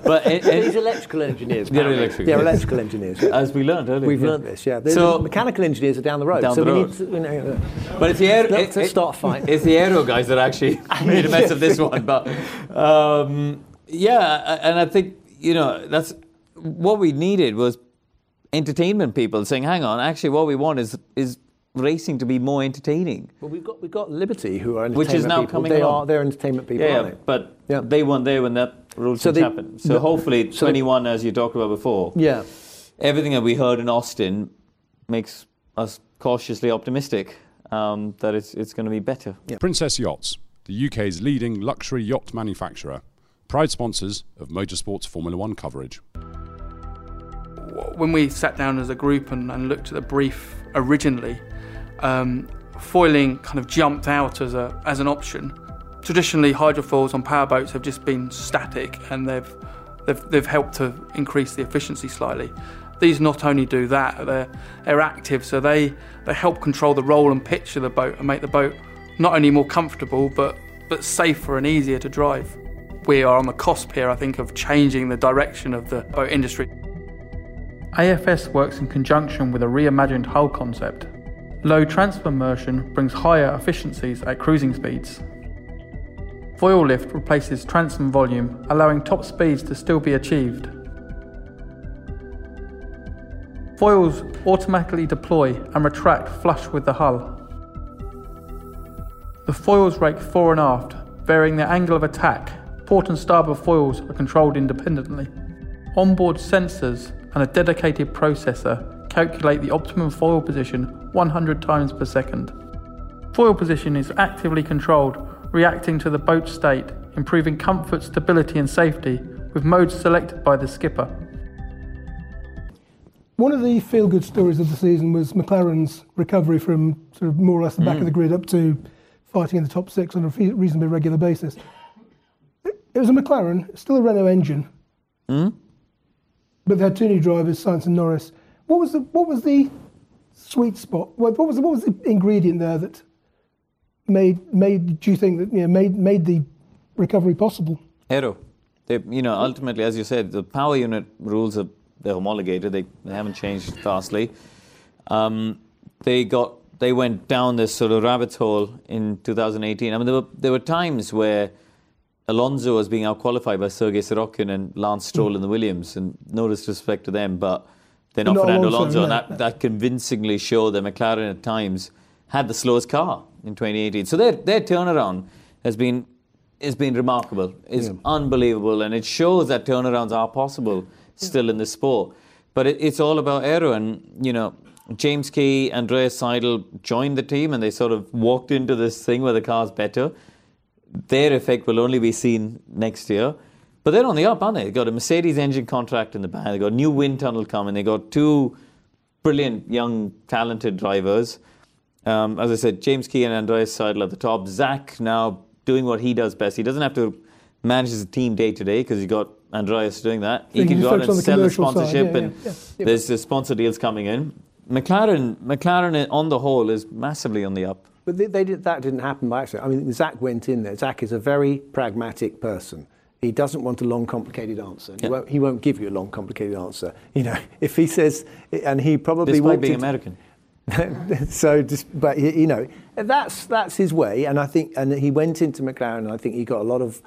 but it, it- These electrical engineers. They're apparently. electrical, They're electrical engineers. yeah. as we learned earlier, We've yeah. learned this, yeah. So- the mechanical engineers are down the road. Down so the we road. need to, you know, But it's the aero, it- it- start a fight. It's the aero guys that actually made a mess of this one. But um, yeah, and I think you know that's what we needed was entertainment people saying, "Hang on, actually, what we want is is racing to be more entertaining." Well, we've got we've got Liberty, who are Which is now people. coming They along. are they're entertainment people, Yeah, aren't they? but Yeah. they weren't there when that rule So they- happened. So the- hopefully, so they- 21, as you talked about before, Yeah. everything that we heard in Austin makes us cautiously optimistic. um, that it's, it's going to be better. Princess Yachts, the UK's leading luxury yacht manufacturer, proud sponsors of motorsports Formula One coverage. when we sat down as a group and, and looked at the brief originally, um, foiling kind of jumped out as a as an option. Traditionally, hydrofoils on powerboats have just been static, and they've they've, they've helped to increase the efficiency slightly. These not only do that, they're they're active, so they they help control the roll and pitch of the boat and make the boat not only more comfortable but but safer and easier to drive. We are on the cusp here, I think, of changing the direction of the boat industry. AFS works in conjunction with a reimagined hull concept. Low transfer immersion brings higher efficiencies at cruising speeds. Foil lift replaces transom volume, allowing top speeds to still be achieved. Foils automatically deploy and retract flush with the hull. The foils rake fore and aft, varying their angle of attack. Port and starboard foils are controlled independently. Onboard sensors and a dedicated processor calculate the optimum foil position 100 times per second. Foil position is actively controlled, reacting to the boat state, improving comfort, stability, and safety, with modes selected by the skipper. One of the feel-good stories of the season was McLaren's recovery from sort of more or less the back of the mm. grid up to fighting in the top six on a reasonably regular basis. It it was a McLaren, still a Renault engine, hmm? but they had two new drivers, Sainz and Norris. What was the what was the sweet spot? What, what was the, what was the ingredient there that made made? Do you think that you know made made the recovery possible? Aero. They, you know, ultimately, as you said, the power unit rules are they're homologated. They, they haven't changed vastly. Um, they got they went down this sort of rabbit hole in 2018. I mean, there were there were times where Alonso was being outqualified by Sergey Sirotkin and Lance Stroll in the Williams, and no disrespect to them, but they're not Not Fernando Alonso, Alonso, and that, that convincingly showed that McLaren at times had the slowest car in 2018. So their their turnaround has been has been remarkable. It's unbelievable, and it shows that turnarounds are possible still in the sport. But it, it's all about aero, and you know. James Key, Andreas Seidl joined the team and they sort of walked into this thing where the car's better. Their effect will only be seen next year. But they're on the up, aren't they? They've got a Mercedes engine contract in the bag. They've got a new wind tunnel coming. They've got two brilliant, young, talented drivers. Um, as I said, James Key and Andreas Seidl at the top. Zak now doing what he does best. He doesn't have to manage his team day to day because he's got Andreas doing that. So he he can can go out and the sell the sponsorship, Yeah, and yeah, yeah. there's the sponsor deals coming in. McLaren, McLaren on the whole is massively on the up. But they, they did, that didn't happen by accident. I mean, Zak went in there. Zak is a very pragmatic person. He doesn't want a long, complicated answer. He, won't, he won't give you a long, complicated answer. You know, if he says, and he probably Despite being into- American. so, just, but you know, that's that's his way, and I think, and he went into McLaren, and I think he got a lot of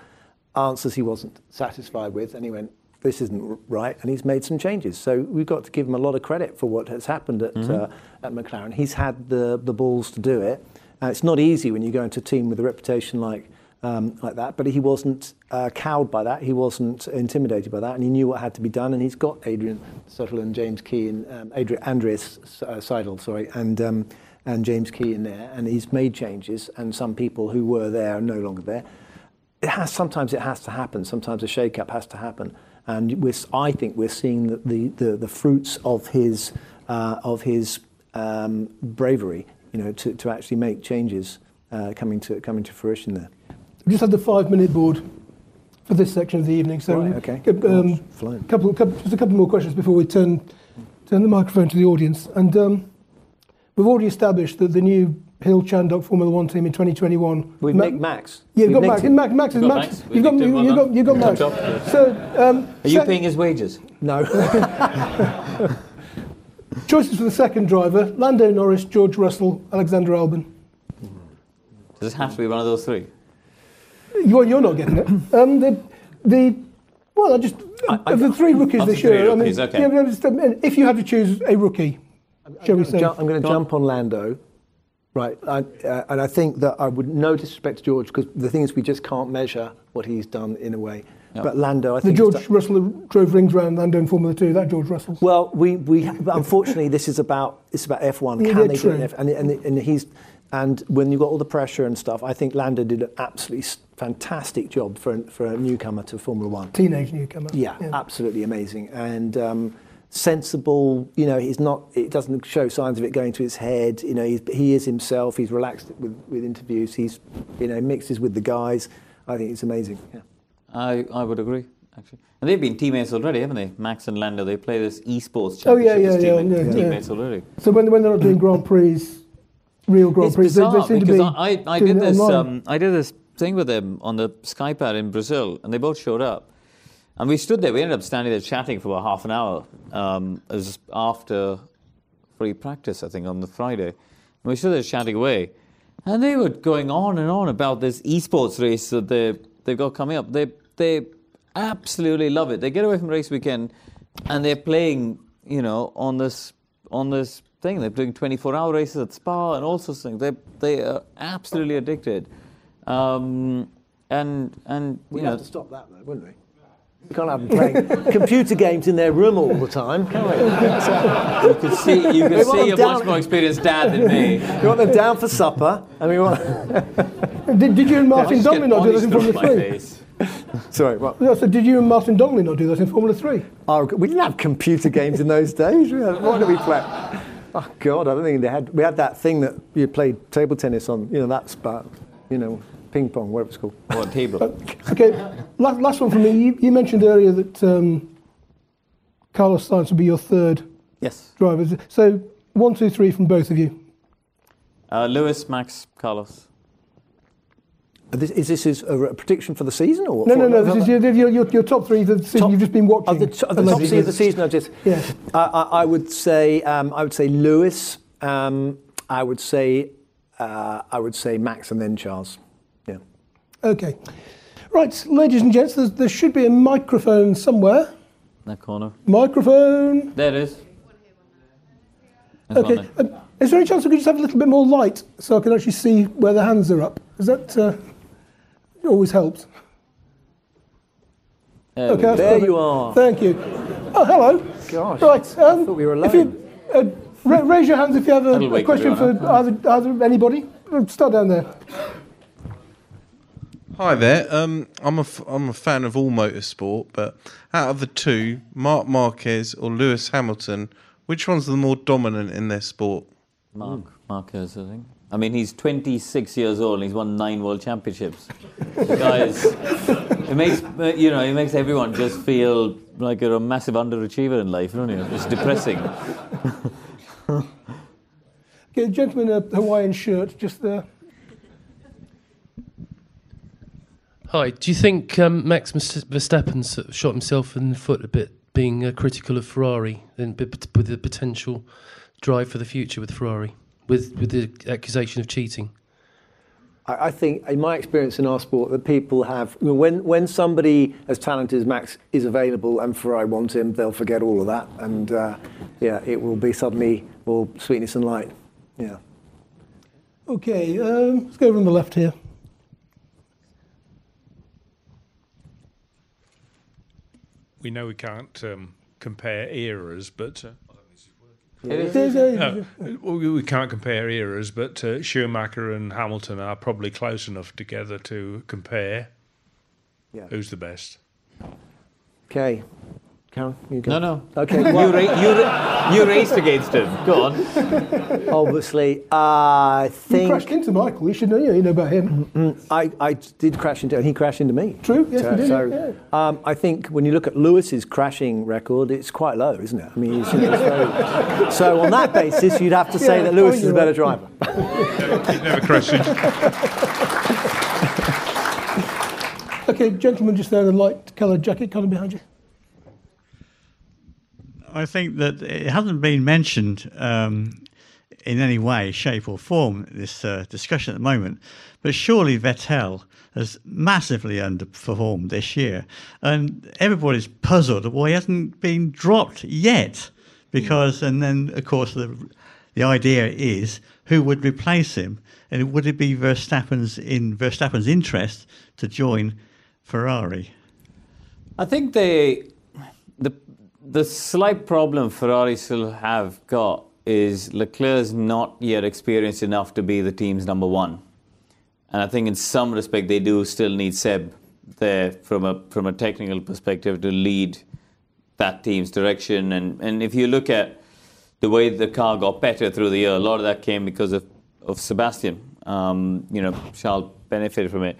answers he wasn't satisfied with, and he went, "This isn't right," and he's made some changes. So we've got to give him a lot of credit for what has happened at uh, at McLaren. He's had the the balls to do it. Uh, it's not easy when you go into a team with a reputation like. Um, like that, but he wasn't uh, cowed by that. He wasn't intimidated by that, and he knew what had to be done. And he's got Adrian Sutherland, James Key, and um, Adrian Andreas uh, Seidl, sorry, and um, and James Key in there. And he's made changes, and some people who were there are no longer there. It has sometimes it has to happen. Sometimes a shake-up has to happen, and we're, I think we're seeing the the, the, the fruits of his uh, of his um, bravery. You know, to, to actually make changes uh, coming to coming to fruition there. We just had the five-minute board for this section of the evening. So, Right, okay. Um, Gosh, couple, couple, just a couple more questions before we turn turn the microphone to the audience. And um, we've already established that the new Hill Chandhok Formula One team in 2021. We've Ma- Max. Yeah, you've We've got Max. nicked him. Max, Max is You've got Max. Max. We You've got, nicked him, you, well you've got, you've got Max. So, um, Are you sec- paying his wages? No. choices for the second driver: Lando Norris, George Russell, Alexander Albon. Does it have to be one of those three? You're, you're not getting it. Um, the, the, well, I just of the three rookies this year. rookies, I mean, okay. yeah, but just, um, if you had to choose a rookie, shall we say? Ju- I'm going to Go on. jump on Lando. Right, I, uh, and I think that I would no disrespect to George because the thing is we just can't measure what he's done in a way. Yeah. But Lando, I The think. George done- Russell drove rings around Lando in Formula Two. That George Russell. Well, we, we but unfortunately this is about it's about F1. Yeah, Can yeah, they do true. it? F- And, and, and he's And when you've got all the pressure and stuff, I think Lando did an absolutely fantastic job for, a- for a newcomer to Formula One. Teenage newcomer. Yeah, absolutely amazing and um, sensible. You know, he's not. It doesn't show signs of it going to his head. You know, he's, he is himself. He's relaxed with, with interviews. He's, you know, mixes with the guys. I think it's amazing. Yeah. I, I would agree, actually. And they've been teammates already, haven't they? Max and Lando, they play this esports championship Oh, yeah, yeah, as yeah, teammate- yeah, yeah. teammates already. So when, when they're not doing Grand Prix, real Grand It's Prix, they, they bizarre because be I, I, did this. Um, I did this thing with them on the SkyPad in Brazil, and they both showed up. And we stood there. We ended up standing there chatting for about half an hour. Um, it was after free practice, I think, on the Friday. And we stood there chatting away, and they were going on and on about this esports race that they they've got coming up. They they absolutely love it. They get away from race weekend, and they're playing, you know, on this on this thing. They're doing 24-hour races at Spa and all sorts of things. They they are absolutely addicted, um, and and We'd you know, have to stop that, though, wouldn't we? We can't have them playing computer games in their room all the time, can we? you can see you We could want see a much more experienced dad than me. We want them down for supper, and we want. Did, did you and Martin Just not do bodies that in thrown Formula 3? face. Sorry, what? Yeah, so did you and Martin Donnelly not do that in Formula 3? Oh, we didn't have computer games in those days. We had- What did we play? Oh God, I don't think they had. We had that thing that you played table tennis on. You know, that spot. You know, ping pong, whatever it's called. What table? Okay, last, last one for me. You, you mentioned earlier that um, Carlos Sainz would be your third Yes. driver. So one, two, three from both of you. Uh, Lewis, Max, Carlos. Is this, is this his, a, a prediction for the season or? No, for- no, no. This is your, your, your, your top three that Top- you've just been watching. Of the, t- of the top three of the season, I just. Yeah. I, I, I would say. Um, I would say Lewis. Um, I would say. Uh, I would say Max and then Charles. Yeah. Okay. Right, ladies and gents, there's, there should be a microphone somewhere. That corner. Microphone. There it is. There's Okay. there. Um, is there any chance we could just have a little bit more light so I can actually see where the hands are up? Is that uh, it always helps? There Okay, There perfect. you are. Thank you. Oh, hello. Gosh. Right. Um, thought we were if you, uh, ra- raise your hands if you have a, a question for either, either anybody. Start down there. Hi there. Um, I'm a f- I'm a fan of all motorsport, but out of the two, Marc Marquez or Lewis Hamilton, which one's the more dominant in their sport? Marc Marquez, I think. I mean, he's 26 years old and he's won nine world championships. The guy is. It makes uh, you know, it makes everyone just feel like you're a massive underachiever in life, don't you? It's depressing. Okay, gentleman in a Hawaiian shirt just there. Hi, do you think um, Max Verstappen sort of shot himself in the foot a bit, being uh, critical of Ferrari, and b- b- with the potential drive for the future with Ferrari, with with the accusation of cheating? I, I think, in my experience in our sport, that people have when when somebody as talented as Max is available and Ferrari want him, they'll forget all of that, and uh, yeah, it will be suddenly all sweetness and light. Yeah. Okay, um, let's go from the left here. we know we can't um, compare eras, but uh, There's no, we we can't compare eras. But uh, Schumacher and Hamilton are probably close enough together to compare. Yeah. Who's the best? Okay. Karun, you go. No, no. Okay. You, ra- you, ra- you raced against him. Go on. obviously, I think. You crashed into Michael. You should know, you know about him. I, I did crash into, and he crashed into me. True, yes, so, we did, so, um, I think when you look at Lewis's crashing record, it's quite low, isn't it? I mean, he's, he's very, so on that basis, you'd have to say Yeah, that Lewis is a better right. driver. He never crashed into. Okay, gentleman just there in the light coloured jacket, kind of behind you. I think that it hasn't been mentioned um, in any way, shape, or form this uh, discussion at the moment. But surely Vettel has massively underperformed this year, and everybody's puzzled why he hasn't been dropped yet. Because, and then of course the the idea is who would replace him, and would it be Verstappen's in Verstappen's interest to join Ferrari? I think they, the slight problem Ferrari still have got is Leclerc's not yet experienced enough to be the team's number one. And I think in some respect they do still need Seb there from a from a technical perspective to lead that team's direction. And and if you look at the way the car got better through the year, a lot of that came because of, of Sebastian. Um, you know, Charles benefited from it.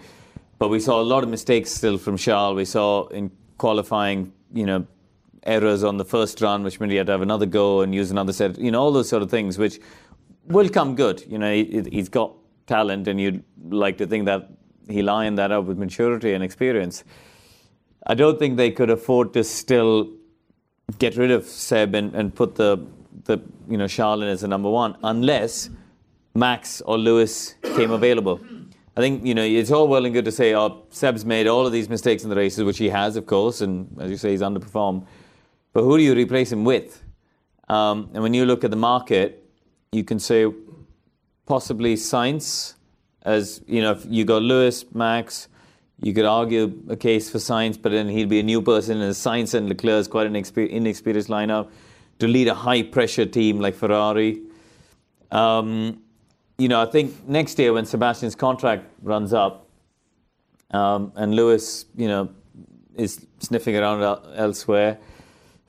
But we saw a lot of mistakes still from Charles. We saw in qualifying, you know, errors on the first run, which meant he had to have another go and use another set. You know, all those sort of things, which will come good. You know, he, he's got talent, and you'd like to think that he lined that up with maturity and experience. I don't think they could afford to still get rid of Seb and, and put the the you know Charles in as the number one unless Max or Lewis came available. I think you know it's all well and good to say, "Oh, Seb's made all of these mistakes in the races," which he has, of course, and as you say, he's underperformed. But who do you replace him with? Um, and when you look at the market, you can say possibly Sainz, as you know, if you got Lewis, Max. You could argue a case for Sainz, but then he'd be a new person, and Sainz and Leclerc is quite an inexperienced lineup to lead a high pressure team like Ferrari. Um, you know, I think next year when Sebastian's contract runs up um, and Lewis, you know, is sniffing around elsewhere,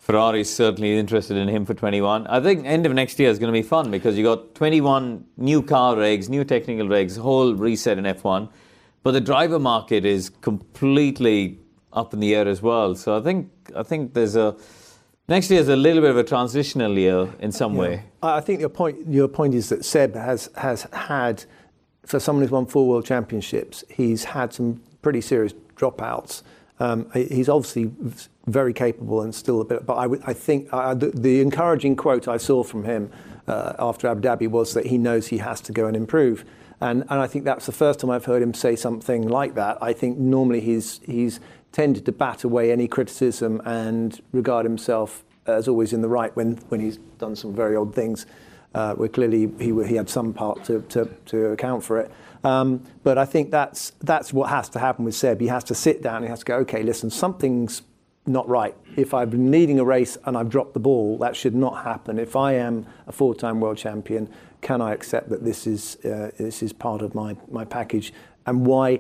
Ferrari is certainly interested in him for 21. I think end of next year is going to be fun because you got 21 new car regs, new technical regs, whole reset in F1, but the driver market is completely up in the air as well. So I think I think there's a Next year is a little bit of a transitional year in some yeah. way. I think your point, your point is that Seb has, has had, for someone who's won four world championships, he's had some pretty serious dropouts. Um, he's obviously very capable and still a bit, but I, think the, encouraging quote I saw from him uh, after Abu Dhabi was that he knows he has to go and improve. And, and I think that's the first time I've heard him say something like that. I think normally he's, he's tended to bat away any criticism and regard himself as always in the right when, he's done some very odd things. Uh, where clearly he, he had some part to account for it. Um, but I think that's, what has to happen with Seb. He has to sit down, he has to go, okay, listen, something's not right. If I've been leading a race and I've dropped the ball, that should not happen. If I am a four time world champion, can I accept that this is, uh, part of my, package? And why,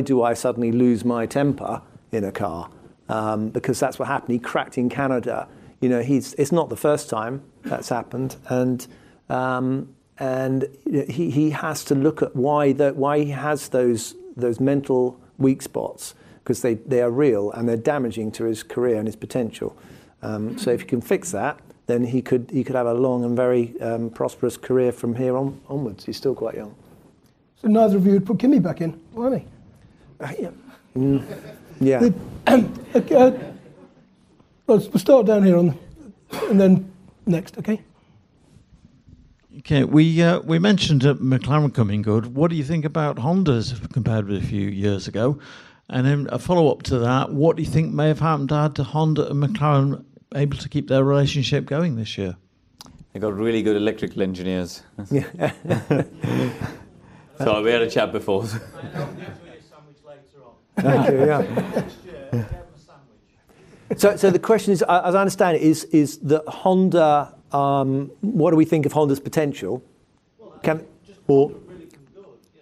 do I suddenly lose my temper? in a car um, because that's what happened. He cracked in Canada. It's not the first time that's happened, and um, and he, he has to look at why that why he has those those mental weak spots because they, they are real and they're damaging to his career and his potential. Um, so if he can fix that, then he could he could have a long and very um, prosperous career from here on onwards. He's still quite young. So neither of you would put Kimi back in, were? Uh, yeah. Mm. Yeah. The, uh, let's we'll start down here on, and then next, okay? Okay, we uh, we mentioned uh, McLaren coming good. What do you think about Honda's compared with a few years ago? And then a follow up to that, what do you think may have happened to Honda and McLaren able to keep their relationship going this year? They got really good electrical engineers. Yeah. so we had a chat before. Thank you. Yeah. so, so the question is, as I understand it, is is that Honda. Um, what do we think of Honda's potential? Can, or,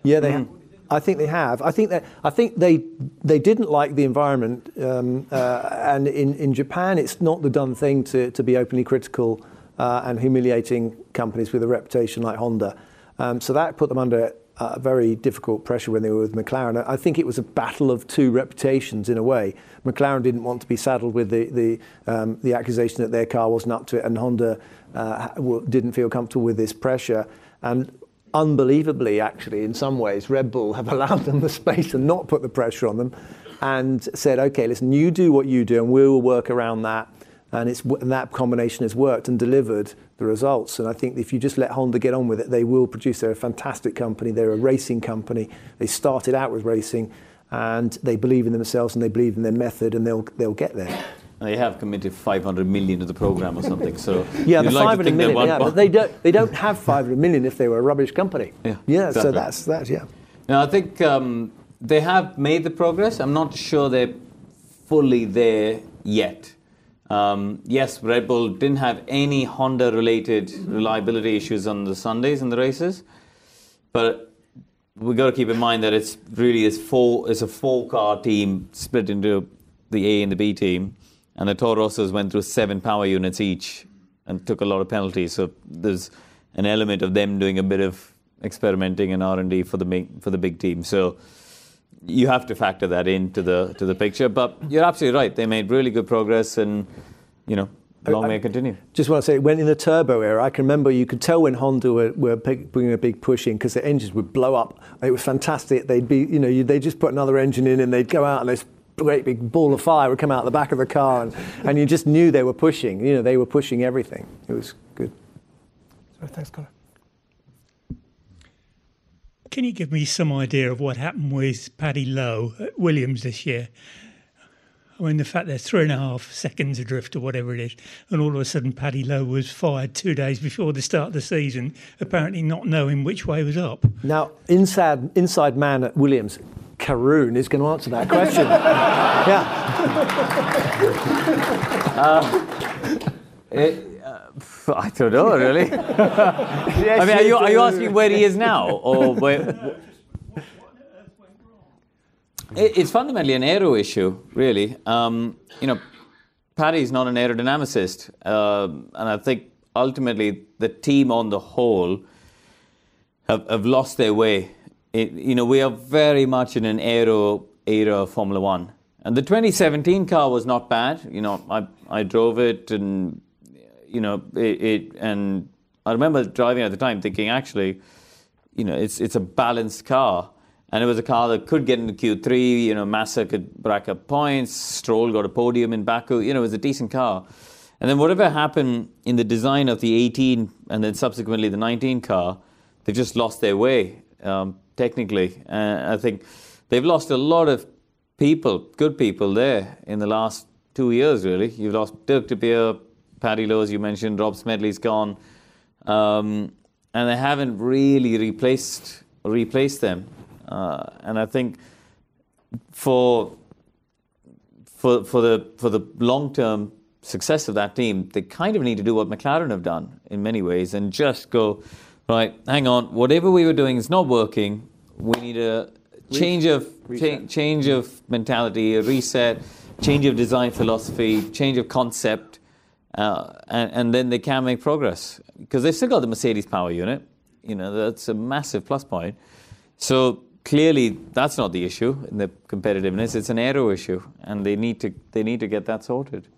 yeah, they. Have. I think they have. I think that I think they they didn't like the environment, um, uh, and in, in Japan, it's not the done thing to, to be openly critical uh, and humiliating companies with a reputation like Honda. Um, so that put them under uh, very difficult pressure when they were with McLaren. I think it was a battle of two reputations in a way. McLaren didn't want to be saddled with the the, um, the accusation that their car wasn't up to it, and Honda uh, didn't feel comfortable with this pressure. And unbelievably, actually, in some ways, Red Bull have allowed them the space and not put the pressure on them, and said, "Okay, listen, you do what you do, and we will work around that." And, it's, and that combination has worked and delivered the results. And I think if you just let Honda get on with it, they will produce. They're a fantastic company. They're a racing company. They started out with racing, and they believe in themselves and they believe in their method, and they'll they'll get there. They have committed 500 million to the program or something. So yeah, the like 500 million. Yeah, but they don't they don't have 500 million if they were a rubbish company. Yeah, yeah. Exactly. So that's that. Yeah. Now I think um, they have made the progress. I'm not sure they're fully there yet. Um, yes, Red Bull didn't have any Honda related reliability issues on the Sundays in the races, but we've got to keep in mind that it's really four it's a four car team split into the A and the B team, and the Toro went through seven power units each and took a lot of penalties. So there's an element of them doing a bit of experimenting and R and D for the big, for the big team. So you have to factor that into the to the picture. But you're absolutely right. They made really good progress, and you know, long I- may it continue. Just want to say, when in the turbo era, I can remember you could tell when Honda were, were big, bringing a big push in because the engines would blow up. It was fantastic. They'd be, you know, you, they just put another engine in and they'd go out and this great big ball of fire would come out the back of the car, and, and you just knew they were pushing. You know, they were pushing everything. It was good. So thanks, Connor. Can you give me some idea of what happened with Paddy Lowe at Williams this year? I mean, the fact they're three and a half seconds adrift or whatever it is, and all of a sudden Paddy Lowe was fired two days before the start of the season, apparently not knowing which way was up. Now, inside, inside man at Williams, Karun is going to answer that question. yeah. Uh, uh, it, uh, I don't know really. I mean, are you, are you asking where he is now, or where? It, it's fundamentally an aero issue, really. Um, you know, Paddy's not an aerodynamicist, um, and I think ultimately the team on the whole have, have lost their way. It, you know, we are very much in an aero era of Formula One. And the 2017 car was not bad. You know, I, I drove it and, you know, it, it, and I remember driving at the time thinking, actually, you know, it's, it's a balanced car. And it was a car that could get into Q3, you know, Massa could rack up points, Stroll got a podium in Baku, you know, it was a decent car. And then whatever happened in the design of the 18 and then subsequently the 19 car, they've just lost their way um, technically. Uh, I think they've lost a lot of people, good people there in the last two years, really. You've lost Dirk De Beer, Paddy Lowe, as you mentioned, Rob Smedley's gone. Um, and they haven't really replaced replaced them. Uh, and I think for for for the for the long term success of that team, they kind of need to do what McLaren have done in many ways and just go, right, hang on, whatever we were doing is not working. We need a change of cha- change of mentality, a reset, change of design philosophy, change of concept, uh, and, and then they can make progress because they've still got the Mercedes power unit. You know that's a massive plus point. So clearly, that's not the issue in the competitiveness. It's an aero issue, and they need to they need to get that sorted.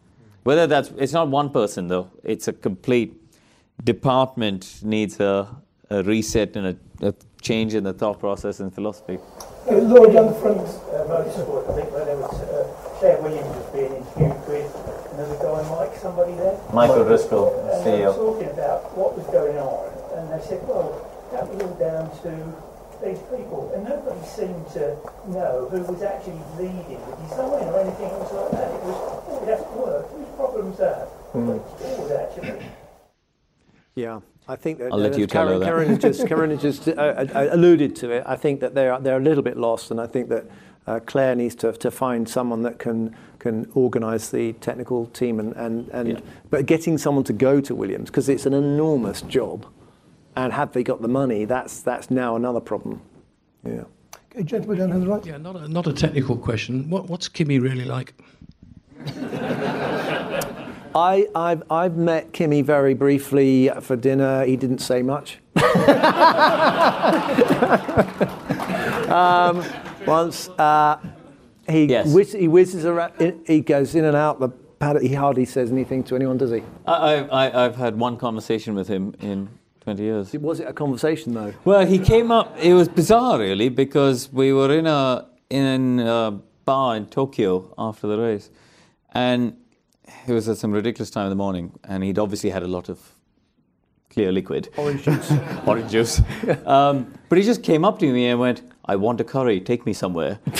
Whether that's it's not one person though; it's a complete department needs a, a reset and a, a change in the thought process and philosophy. Uh, Laura down the front. uh, motorsport, I think, where there was uh, Claire Williams was being interviewed with another guy, Mike, somebody there. Michael Driscoll, And they were CEO. talking about what was going on, and they said, well, that was all down to these people, and nobody seemed to know who was actually leading the design or anything else like that. It was, oh, it has to work. Whose problem's that? Mm. It was actually. Yeah, I think that I'll let uh, you tell her Karun, that. Karun just, Karun just uh, uh, alluded to it. I think that they're they're a little bit lost, and I think that uh, Claire needs to to find someone that can can organise the technical team and and, and but getting someone to go to Williams because it's an enormous job, and have they got the money? That's that's now another problem. Yeah. Okay, gentleman down here on the right. Yeah, not a, not a technical question. What, what's Kimi really like? I, I've, I've met Kimi very briefly for dinner. He didn't say much. um, once uh, he, whiz, he whizzes around, he goes in and out the paddock. He hardly says anything to anyone, does he? I, I, I- I've had one conversation with him in 20 years. Was it a conversation though? Well, he came up. It was bizarre, really, because we were in a in a bar in Tokyo after the race, and it was at some ridiculous time in the morning, and he'd obviously had a lot of clear liquid, orange juice, orange juice. Um, but he just came up to me and went, "I want a curry. Take me somewhere." and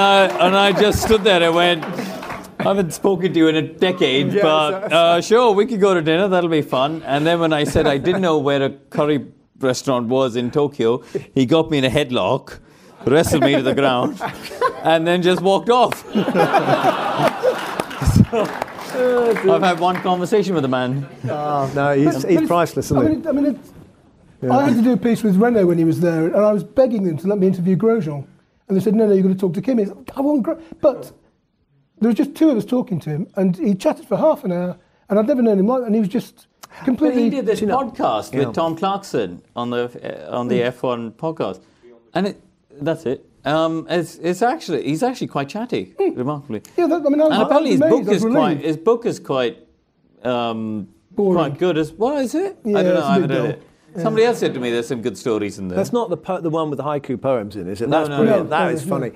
I and I just stood there and went. I haven't spoken to you in a decade, but uh, sure, we could go to dinner. That'll be fun. And then when I said I didn't know where a curry restaurant was in Tokyo, he got me in a headlock, wrestled me to the ground, and then just walked off. So, I've had one conversation with the man. Oh, no, he's, But he's it's- priceless, isn't I he? mean, I mean it's, Yeah. I had to do a piece with Renault when he was there, and I was begging them to let me interview Grosjean. And they said, no, no, you've got to talk to Kim. He's like, I want Gro-. But there was just two of us talking to him, and he chatted for half an hour, and I'd never known him like and he was just But completely... he did this you know- podcast Yeah. with Tom Clarkson on the uh, on the Mm. F1 podcast, and it, that's it. Um, it's, it's actually he's actually quite chatty, remarkably. Yeah, that, I mean, I was, and apparently his I was book is was quite his book is quite um, quite good as well. Is it? Yeah, I don't know. it's a I haven't read dull. it. Somebody else said to me there's some good stories in there. That's not the po- the one with the haiku poems in, is it? No, That's no, brilliant. no. That No, is funny.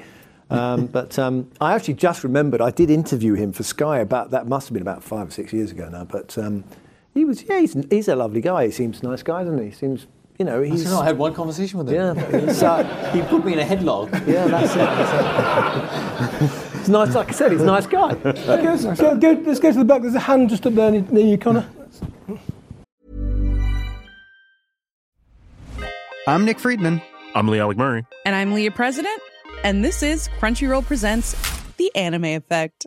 Um, but um, I actually just remembered I did interview him for Sky about that. Must have been about five or six years ago now. But um, he was yeah, he's, he's a lovely guy. He seems a nice guy, doesn't he? Seems you know he's. don't. I had one conversation with him. Yeah, he's, uh, he put me in a headlock. Yeah, that's it. That's it. He's nice, like I said, he's a nice guy. Okay, let's, go, go, let's go to the back. There's a hand just up there near near you, Connor. I'm Nick Friedman. I'm Lee Alec Murray. And I'm Leah President, and this is Crunchyroll Presents The Anime Effect.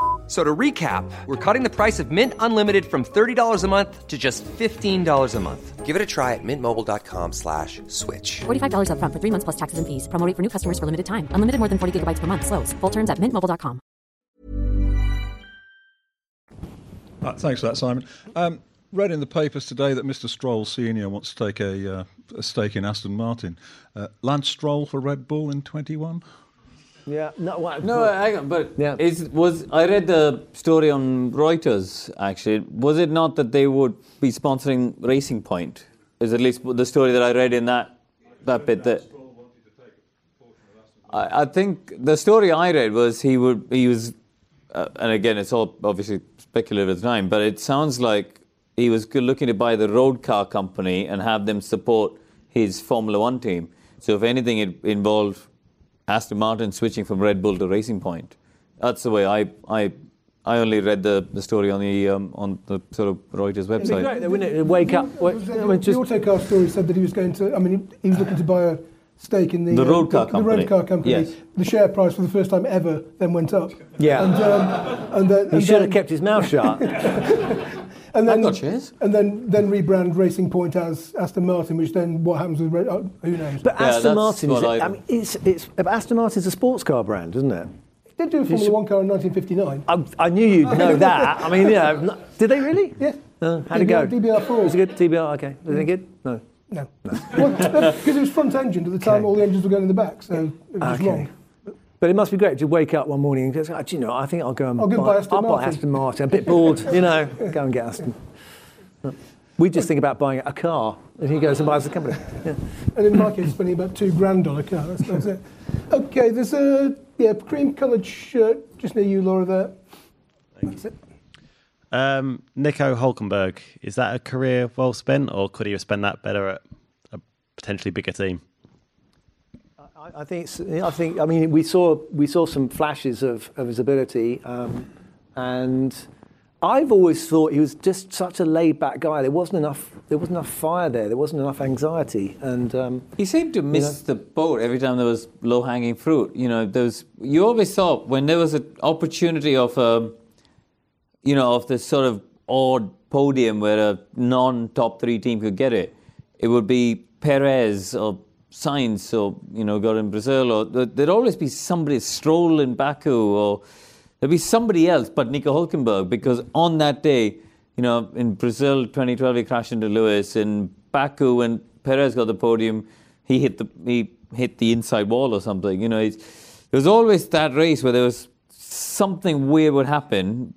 F- So to recap, we're cutting the price of Mint Unlimited from $30 a month to just $15 a month. Give it a try at mintmobile.com slash switch. $45 upfront for three months plus taxes and fees. Promo rate for new customers for limited time. Unlimited more than 40 gigabytes per month. Slows. Full terms at mintmobile.com. Uh, thanks for that, Simon. Um, read in the papers today that Mr. Stroll Senior wants to take a, uh, a stake in Aston Martin. Uh, Lance Stroll for Red Bull in 21. Yeah, no, what, No, hang on, but is, was I read the story on Reuters actually? Was it not that they would be sponsoring Racing Point? Is at least the story that I read in that that bit that. I, I think the story I read was he would he was, uh, and again it's all obviously speculative at the time, but it sounds like he was looking to buy the road car company and have them support his Formula One team. So if anything, it involved Aston Martin switching from Red Bull to Racing Point. That's the way I I I only read the, the story on the um, on the sort of Reuters It'd be website. great, though, wouldn't it? Wake up. Wait, The, I mean, just, the autocar story said that he was going to. I mean, he, he was looking to buy a stake in the The road car the, company. road car company. Yes. The share price for the first time ever then went up. Yeah. And, um, and then he and should have kept his mouth shut. And then, got shares. And then then rebrand Racing Point as Aston Martin, which then what happens with Red, oh, who knows? But Yeah, Aston Martin, is what a- I- I mean, it's, it's, Aston Martin's a sports car brand, isn't it? He did do a Formula One car in 1959. I, I knew you'd know that. I mean, you know, n- did they really? Yeah. Uh, how'd it go? DBR four. Was it good? DBR, okay. Was it good? No. No. Because it was front engined at the time, all the engines were going in the back, so it was Okay. wrong. But it must be great to wake up one morning and go, "Oh, do you know, I think I'll go and I'll go buy Aston I'll buy Martin." Aston Martin. I'm a bit bored, you know, go and get Aston. We just think about buying a car, and he goes and buys the company. Yeah. And in my case, spending about two grand on a car. That's, that's it. Okay, there's a yeah cream coloured shirt just near you, Laura. There. That's it. Um, Nico Hulkenberg, is that a career well spent, or could he have spent that better at a potentially bigger team? I, I think I think I mean we saw we saw some flashes of, of his ability, um, and I've always thought he was just such a laid back guy. There wasn't enough there wasn't enough fire there. There wasn't enough anxiety, and um, He seemed to miss the boat every time there was low hanging fruit. You know, there was, you always thought when there was an opportunity of a, you know, of this sort of odd podium where a non top three team could get it, it would be Perez or Sainz or you know got in Brazil, or there- there'd always be somebody Stroll in Baku, or there'd be somebody else but Nico Hulkenberg because on that day, you know, in Brazil 2012 he crashed into Lewis. In Baku when Perez got the podium, he hit the he hit the inside wall or something. You know, it's, there was always that race where there was something weird would happen,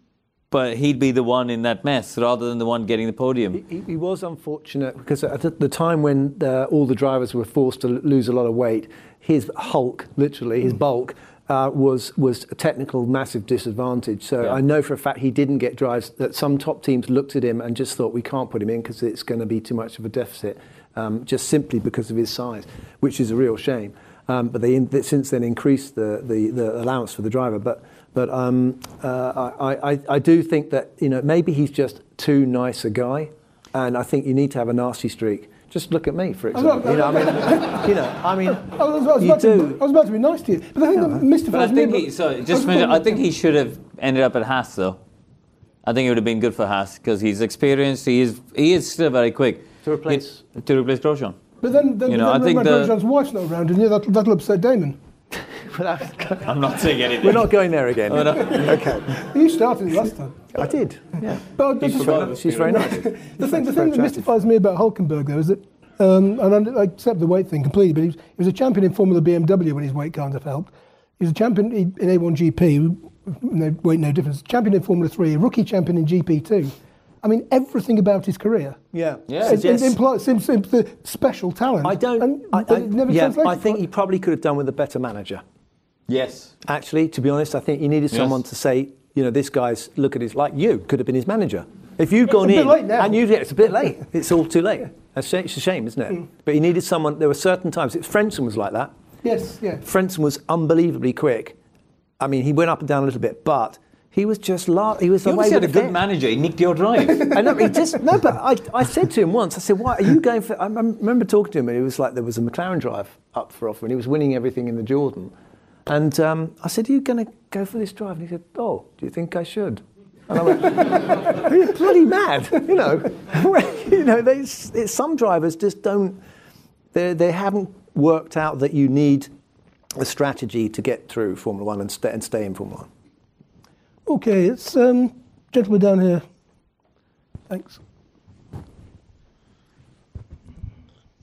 but he'd be the one in that mess rather than the one getting the podium. He, he was unfortunate because at the- the time when uh, all the drivers were forced to lose a lot of weight, his hulk, literally, his bulk, uh, was was a technical massive disadvantage. So I know for a fact he didn't get drives. That some top teams looked at him and just thought we can't put him in because it's going to be too much of a deficit, um, just simply because of his size, which is a real shame. Um, but they in, they since then increased the, the, the allowance for the driver. But but um, uh, I, I, I do think that you know maybe he's just too nice a guy, and I think you need to have a nasty streak. Just look at me, for I'm not- example. You know, I mean, you know, I mean, I was, I was you about to, do. I was about to be nice to you, but the thing that mystifies But I me. think he, sorry, I just was I think he should have ended up at Haas though. I think it would have been good for Haas because he's experienced. He is he is still very quick to replace to replace Grosjean. But then, then, you know, then I think the, Grosjean's wife's not around, and yeah, that, that'll upset Damon. I'm not saying anything. We're not going there again. Oh, no. okay. You started it last time. I did. Yeah. But She's the- very- she's very nice. the thing, the Very thing that mystifies me about Hulkenberg, though, is that, um, and I, I accept the weight thing completely, but he was, he was a champion in Formula BMW when his weight kind of helped. He was a champion in in A1GP, no weight no difference. Champion in Formula 3, a rookie champion in GP2. I mean, everything about his career. Yeah. It, it Yes. implies sim, sim, the special talent. I don't. And, I, I- never yeah. I think he probably could have done with a better manager. Yes. Actually, to be honest, I think you needed Yes. someone to say, you know, this guy's look at his like you could have been his manager. If you've It's gone a bit in late now. and you, yeah, it's a bit late. It's all too late. It's a shame, isn't it? Mm. But he needed someone. There were certain times. It, Frentzen was like that. Yes, yeah. Frentzen was unbelievably quick. I mean, he went up and down a little bit, but he was just la- he was He the way obviously had a good it. manager. He nicked your drive. I know, he just no, but I, I said to him once, I said, "Why are you going for?" I remember talking to him, and it was like there was a McLaren drive up for offer, and he was winning everything in the Jordan. And um, I said, "Are you going to go for this drive?" And he said, "Oh, do you think I should?" And I went, "Are you bloody mad?" You know, you know, they, it's, some drivers just don't. They they haven't worked out that you need a strategy to get through Formula One and stay and stay in Formula One. Okay, it's um, gentleman down here. Thanks.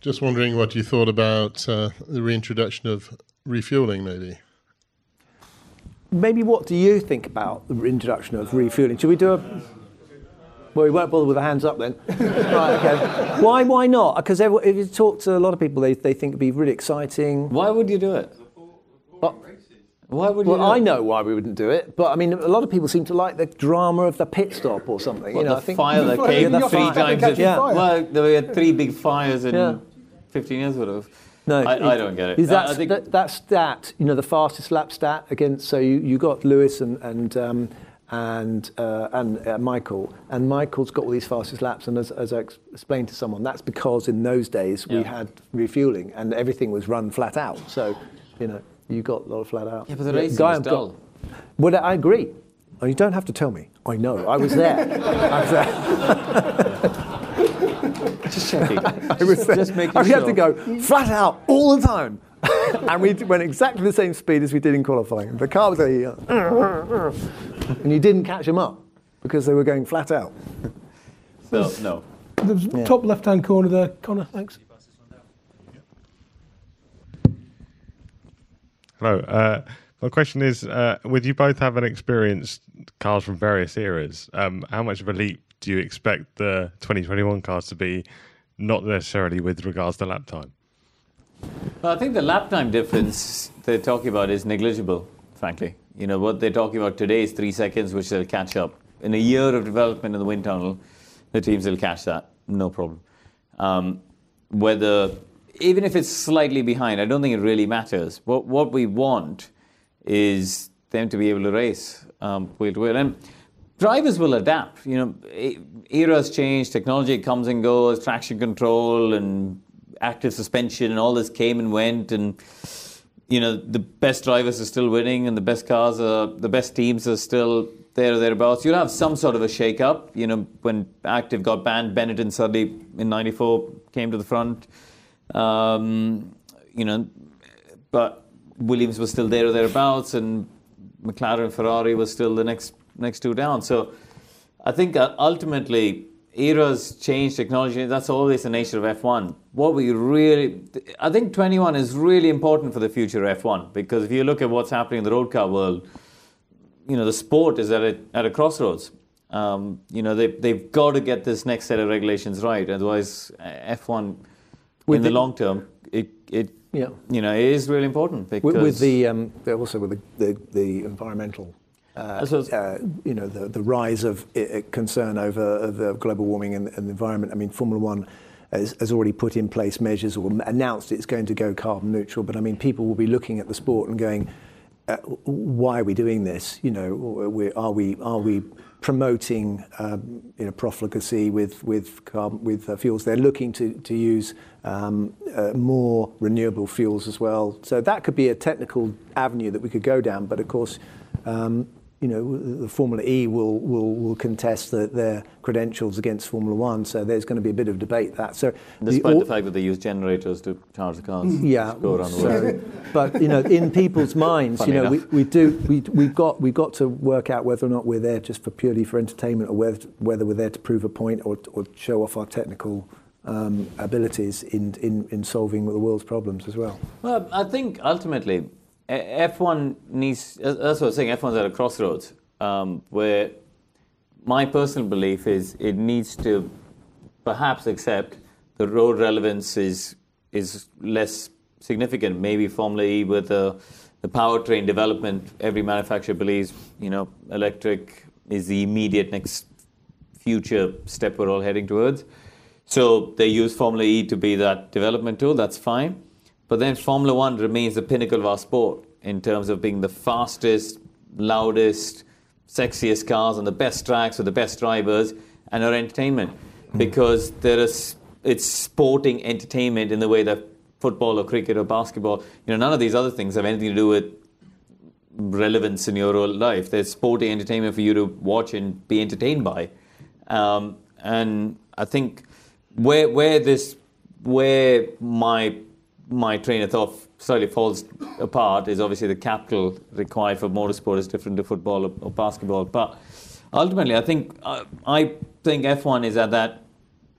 Just wondering what you thought about uh, the reintroduction of refueling, maybe. Maybe what do you think about the introduction of refueling? Should we do a? Well, we won't bother with the hands up then. right, okay. Why? Why not? Because if you talk to a lot of people, they, they think it'd be really exciting. Why would you do it? Why would you? Well, I know why we wouldn't do it, but I mean, a lot of people seem to like the drama of the pit stop or something. You know, the I think fire that Yeah, came the three fire. times. Yeah. Well, there were three big fires in Yeah. 15 years, would have. No, I, I don't get it. Is I- that, I think that, that stat, you know, the fastest lap stat against? So you, you got Lewis and and um, and uh, and uh, Michael, and Michael's got all these fastest laps. And as, as I ex- explained to someone, that's because in those days we Yeah. had refueling and everything was run flat out. So, you know, you got a lot of flat out. Yeah, but the racing was dull. got- Well, I agree. Oh, you don't have to tell me. I know. I was there. I was there. Just checking. I was there. Just making and we had to go flat out all the time. and we went exactly the same speed as we did in qualifying. The car was going, uh, and you didn't catch them up because they were going flat out. No, no. The top left-hand corner there, Connor. Thanks. Hello. Uh, my question is, uh, with you both having experienced cars from various eras, um, how much of a leap do you expect the 2021 cars to be, not necessarily with regards to lap time? Well, I think the lap time difference they're talking about is negligible, frankly. You know, what they're talking about today is three seconds, which they'll catch up. In a year of development in the wind tunnel, the teams will catch that, no problem. Um, whether, even if it's slightly behind, I don't think it really matters. What, what we want is them to be able to race um, wheel to. And drivers will adapt. You know, eras change, technology comes and goes, traction control and active suspension and all this came and went and you know the best drivers are still winning and the best cars are the best teams are still there or thereabouts you'll have some sort of a shake up you know when active got banned benetton suddenly in 94 came to the front um, you know, but Williams was still there or thereabouts, and McLaren and Ferrari was still the next next two down. So I think uh, ultimately eras change technology. That's always the nature of F1. What we really, I think 21 is really important for the future of F1 because if you look at what's happening in the road car world, you know the sport is at a at a crossroads. Um, you know they they've got to get this next set of regulations right. Otherwise, uh, F1 With in the, the- long term, it it Yeah. you know it is really important because with, with the um, also with the the, the environmental. Uh, uh, you know the, the rise of uh, concern over uh, the global warming and, and the environment. I mean, Formula One has, has already put in place measures or announced it's going to go carbon neutral. But I mean, people will be looking at the sport and going, uh, "Why are we doing this? You know, are we are we promoting um, you know profligacy with with carbon, with uh, fuels? They're looking to to use um, uh, more renewable fuels as well. So that could be a technical avenue that we could go down. But of course. Um, you know, the Formula E will, will, will contest the, their credentials against Formula One, so there's going to be a bit of debate that. So, despite the, the fact that they use generators to charge the cars, yeah, go around the so- but you know, in people's minds, you know, we, enough. we do we we've got we've got to work out whether or not we're there just for purely for entertainment, or whether whether we're there to prove a point or, or show off our technical um, abilities in, in in solving the world's problems as well. Well, I think ultimately F- F1 needs. That's what I was saying. F1's at a crossroads um, where my personal belief is it needs to perhaps accept the road relevance is is less significant. Maybe Formula E with the the powertrain development, every manufacturer believes you know electric is the immediate next future step we're all heading towards. So they use Formula E to be that development tool. That's fine. But then Formula One remains the pinnacle of our sport in terms of being the fastest, loudest, sexiest cars on the best tracks with the best drivers and our entertainment. Because there is it's sporting entertainment in the way that football or cricket or basketball, you know, none of these other things have anything to do with relevance in your own life. There's sporting entertainment for you to watch and be entertained by. Um, and I think where where this where my my train of thought slightly falls apart is obviously the capital required for motorsport is different to football or, or basketball. But ultimately, I think uh, I think F1 is at that.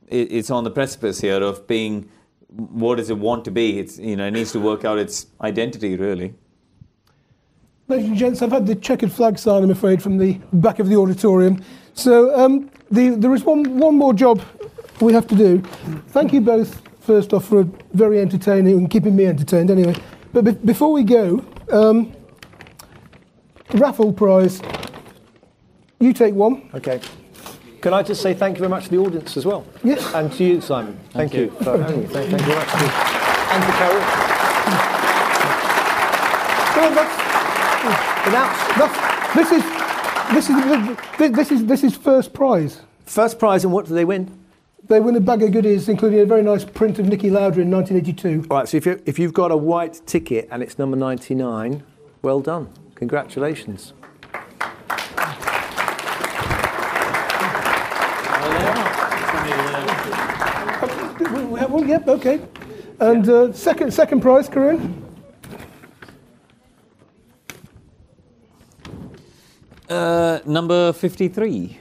It, it's on the precipice here of being what does it want to be. It's you know it needs to work out its identity really. Ladies and gents, I've had the checkered flag sign, I'm afraid, from the back of the auditorium. So um, the, there is one, one more job we have to do. Thank you both, first off, for very entertaining and keeping me entertained anyway. But be- before we go, um, raffle prize. You take one. Okay. Can I just say thank you very much to the audience as well? Yes. And to you, Simon. Thank, Thank you. you. for having me. Thank, thank you very much. And to Carol. Well, that's, that's, this is this is this is this is first prize. First prize, and what do they win? They win a bag of goodies, including a very nice print of Niki Lauda in 1982. All right, so if, you, if you've got a white ticket and it's number 99, well done. Congratulations. We we have one, yep, okay. And uh, second second prize, Corinne. Uh, number 53.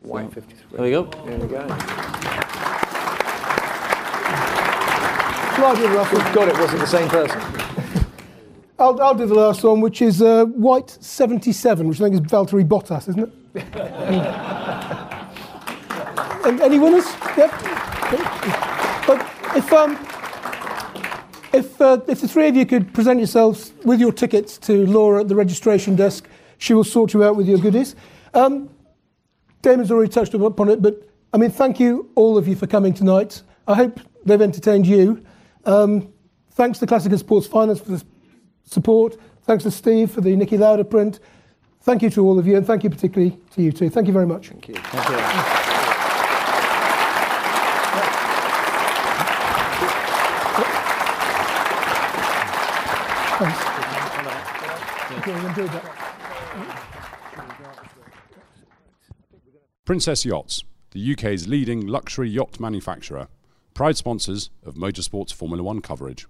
White 53. There we go. There we go. Slide with Russell. God, it wasn't the same person. I'll, I'll do the last one, which is uh, White 77, which I think is Valtteri Bottas, isn't it? And any winners? Yep. But if um, if uh, if the three of you could present yourselves with your tickets to Laura at the registration desk, she will sort you out with your goodies. Um, Damon's already touched upon it, but I mean, thank you all of you for coming tonight. I hope they've entertained you. Um, thanks to Classical Sports Finance for the support. Thanks to Steve for the Niki Lauda print. Thank you to all of you, and thank you particularly to you too. Thank you very much. Thank you. Thank you. Thanks. Okay, we enjoyed that. Princess Yachts, the UK's leading luxury yacht manufacturer, proud sponsors of motorsports Formula One coverage.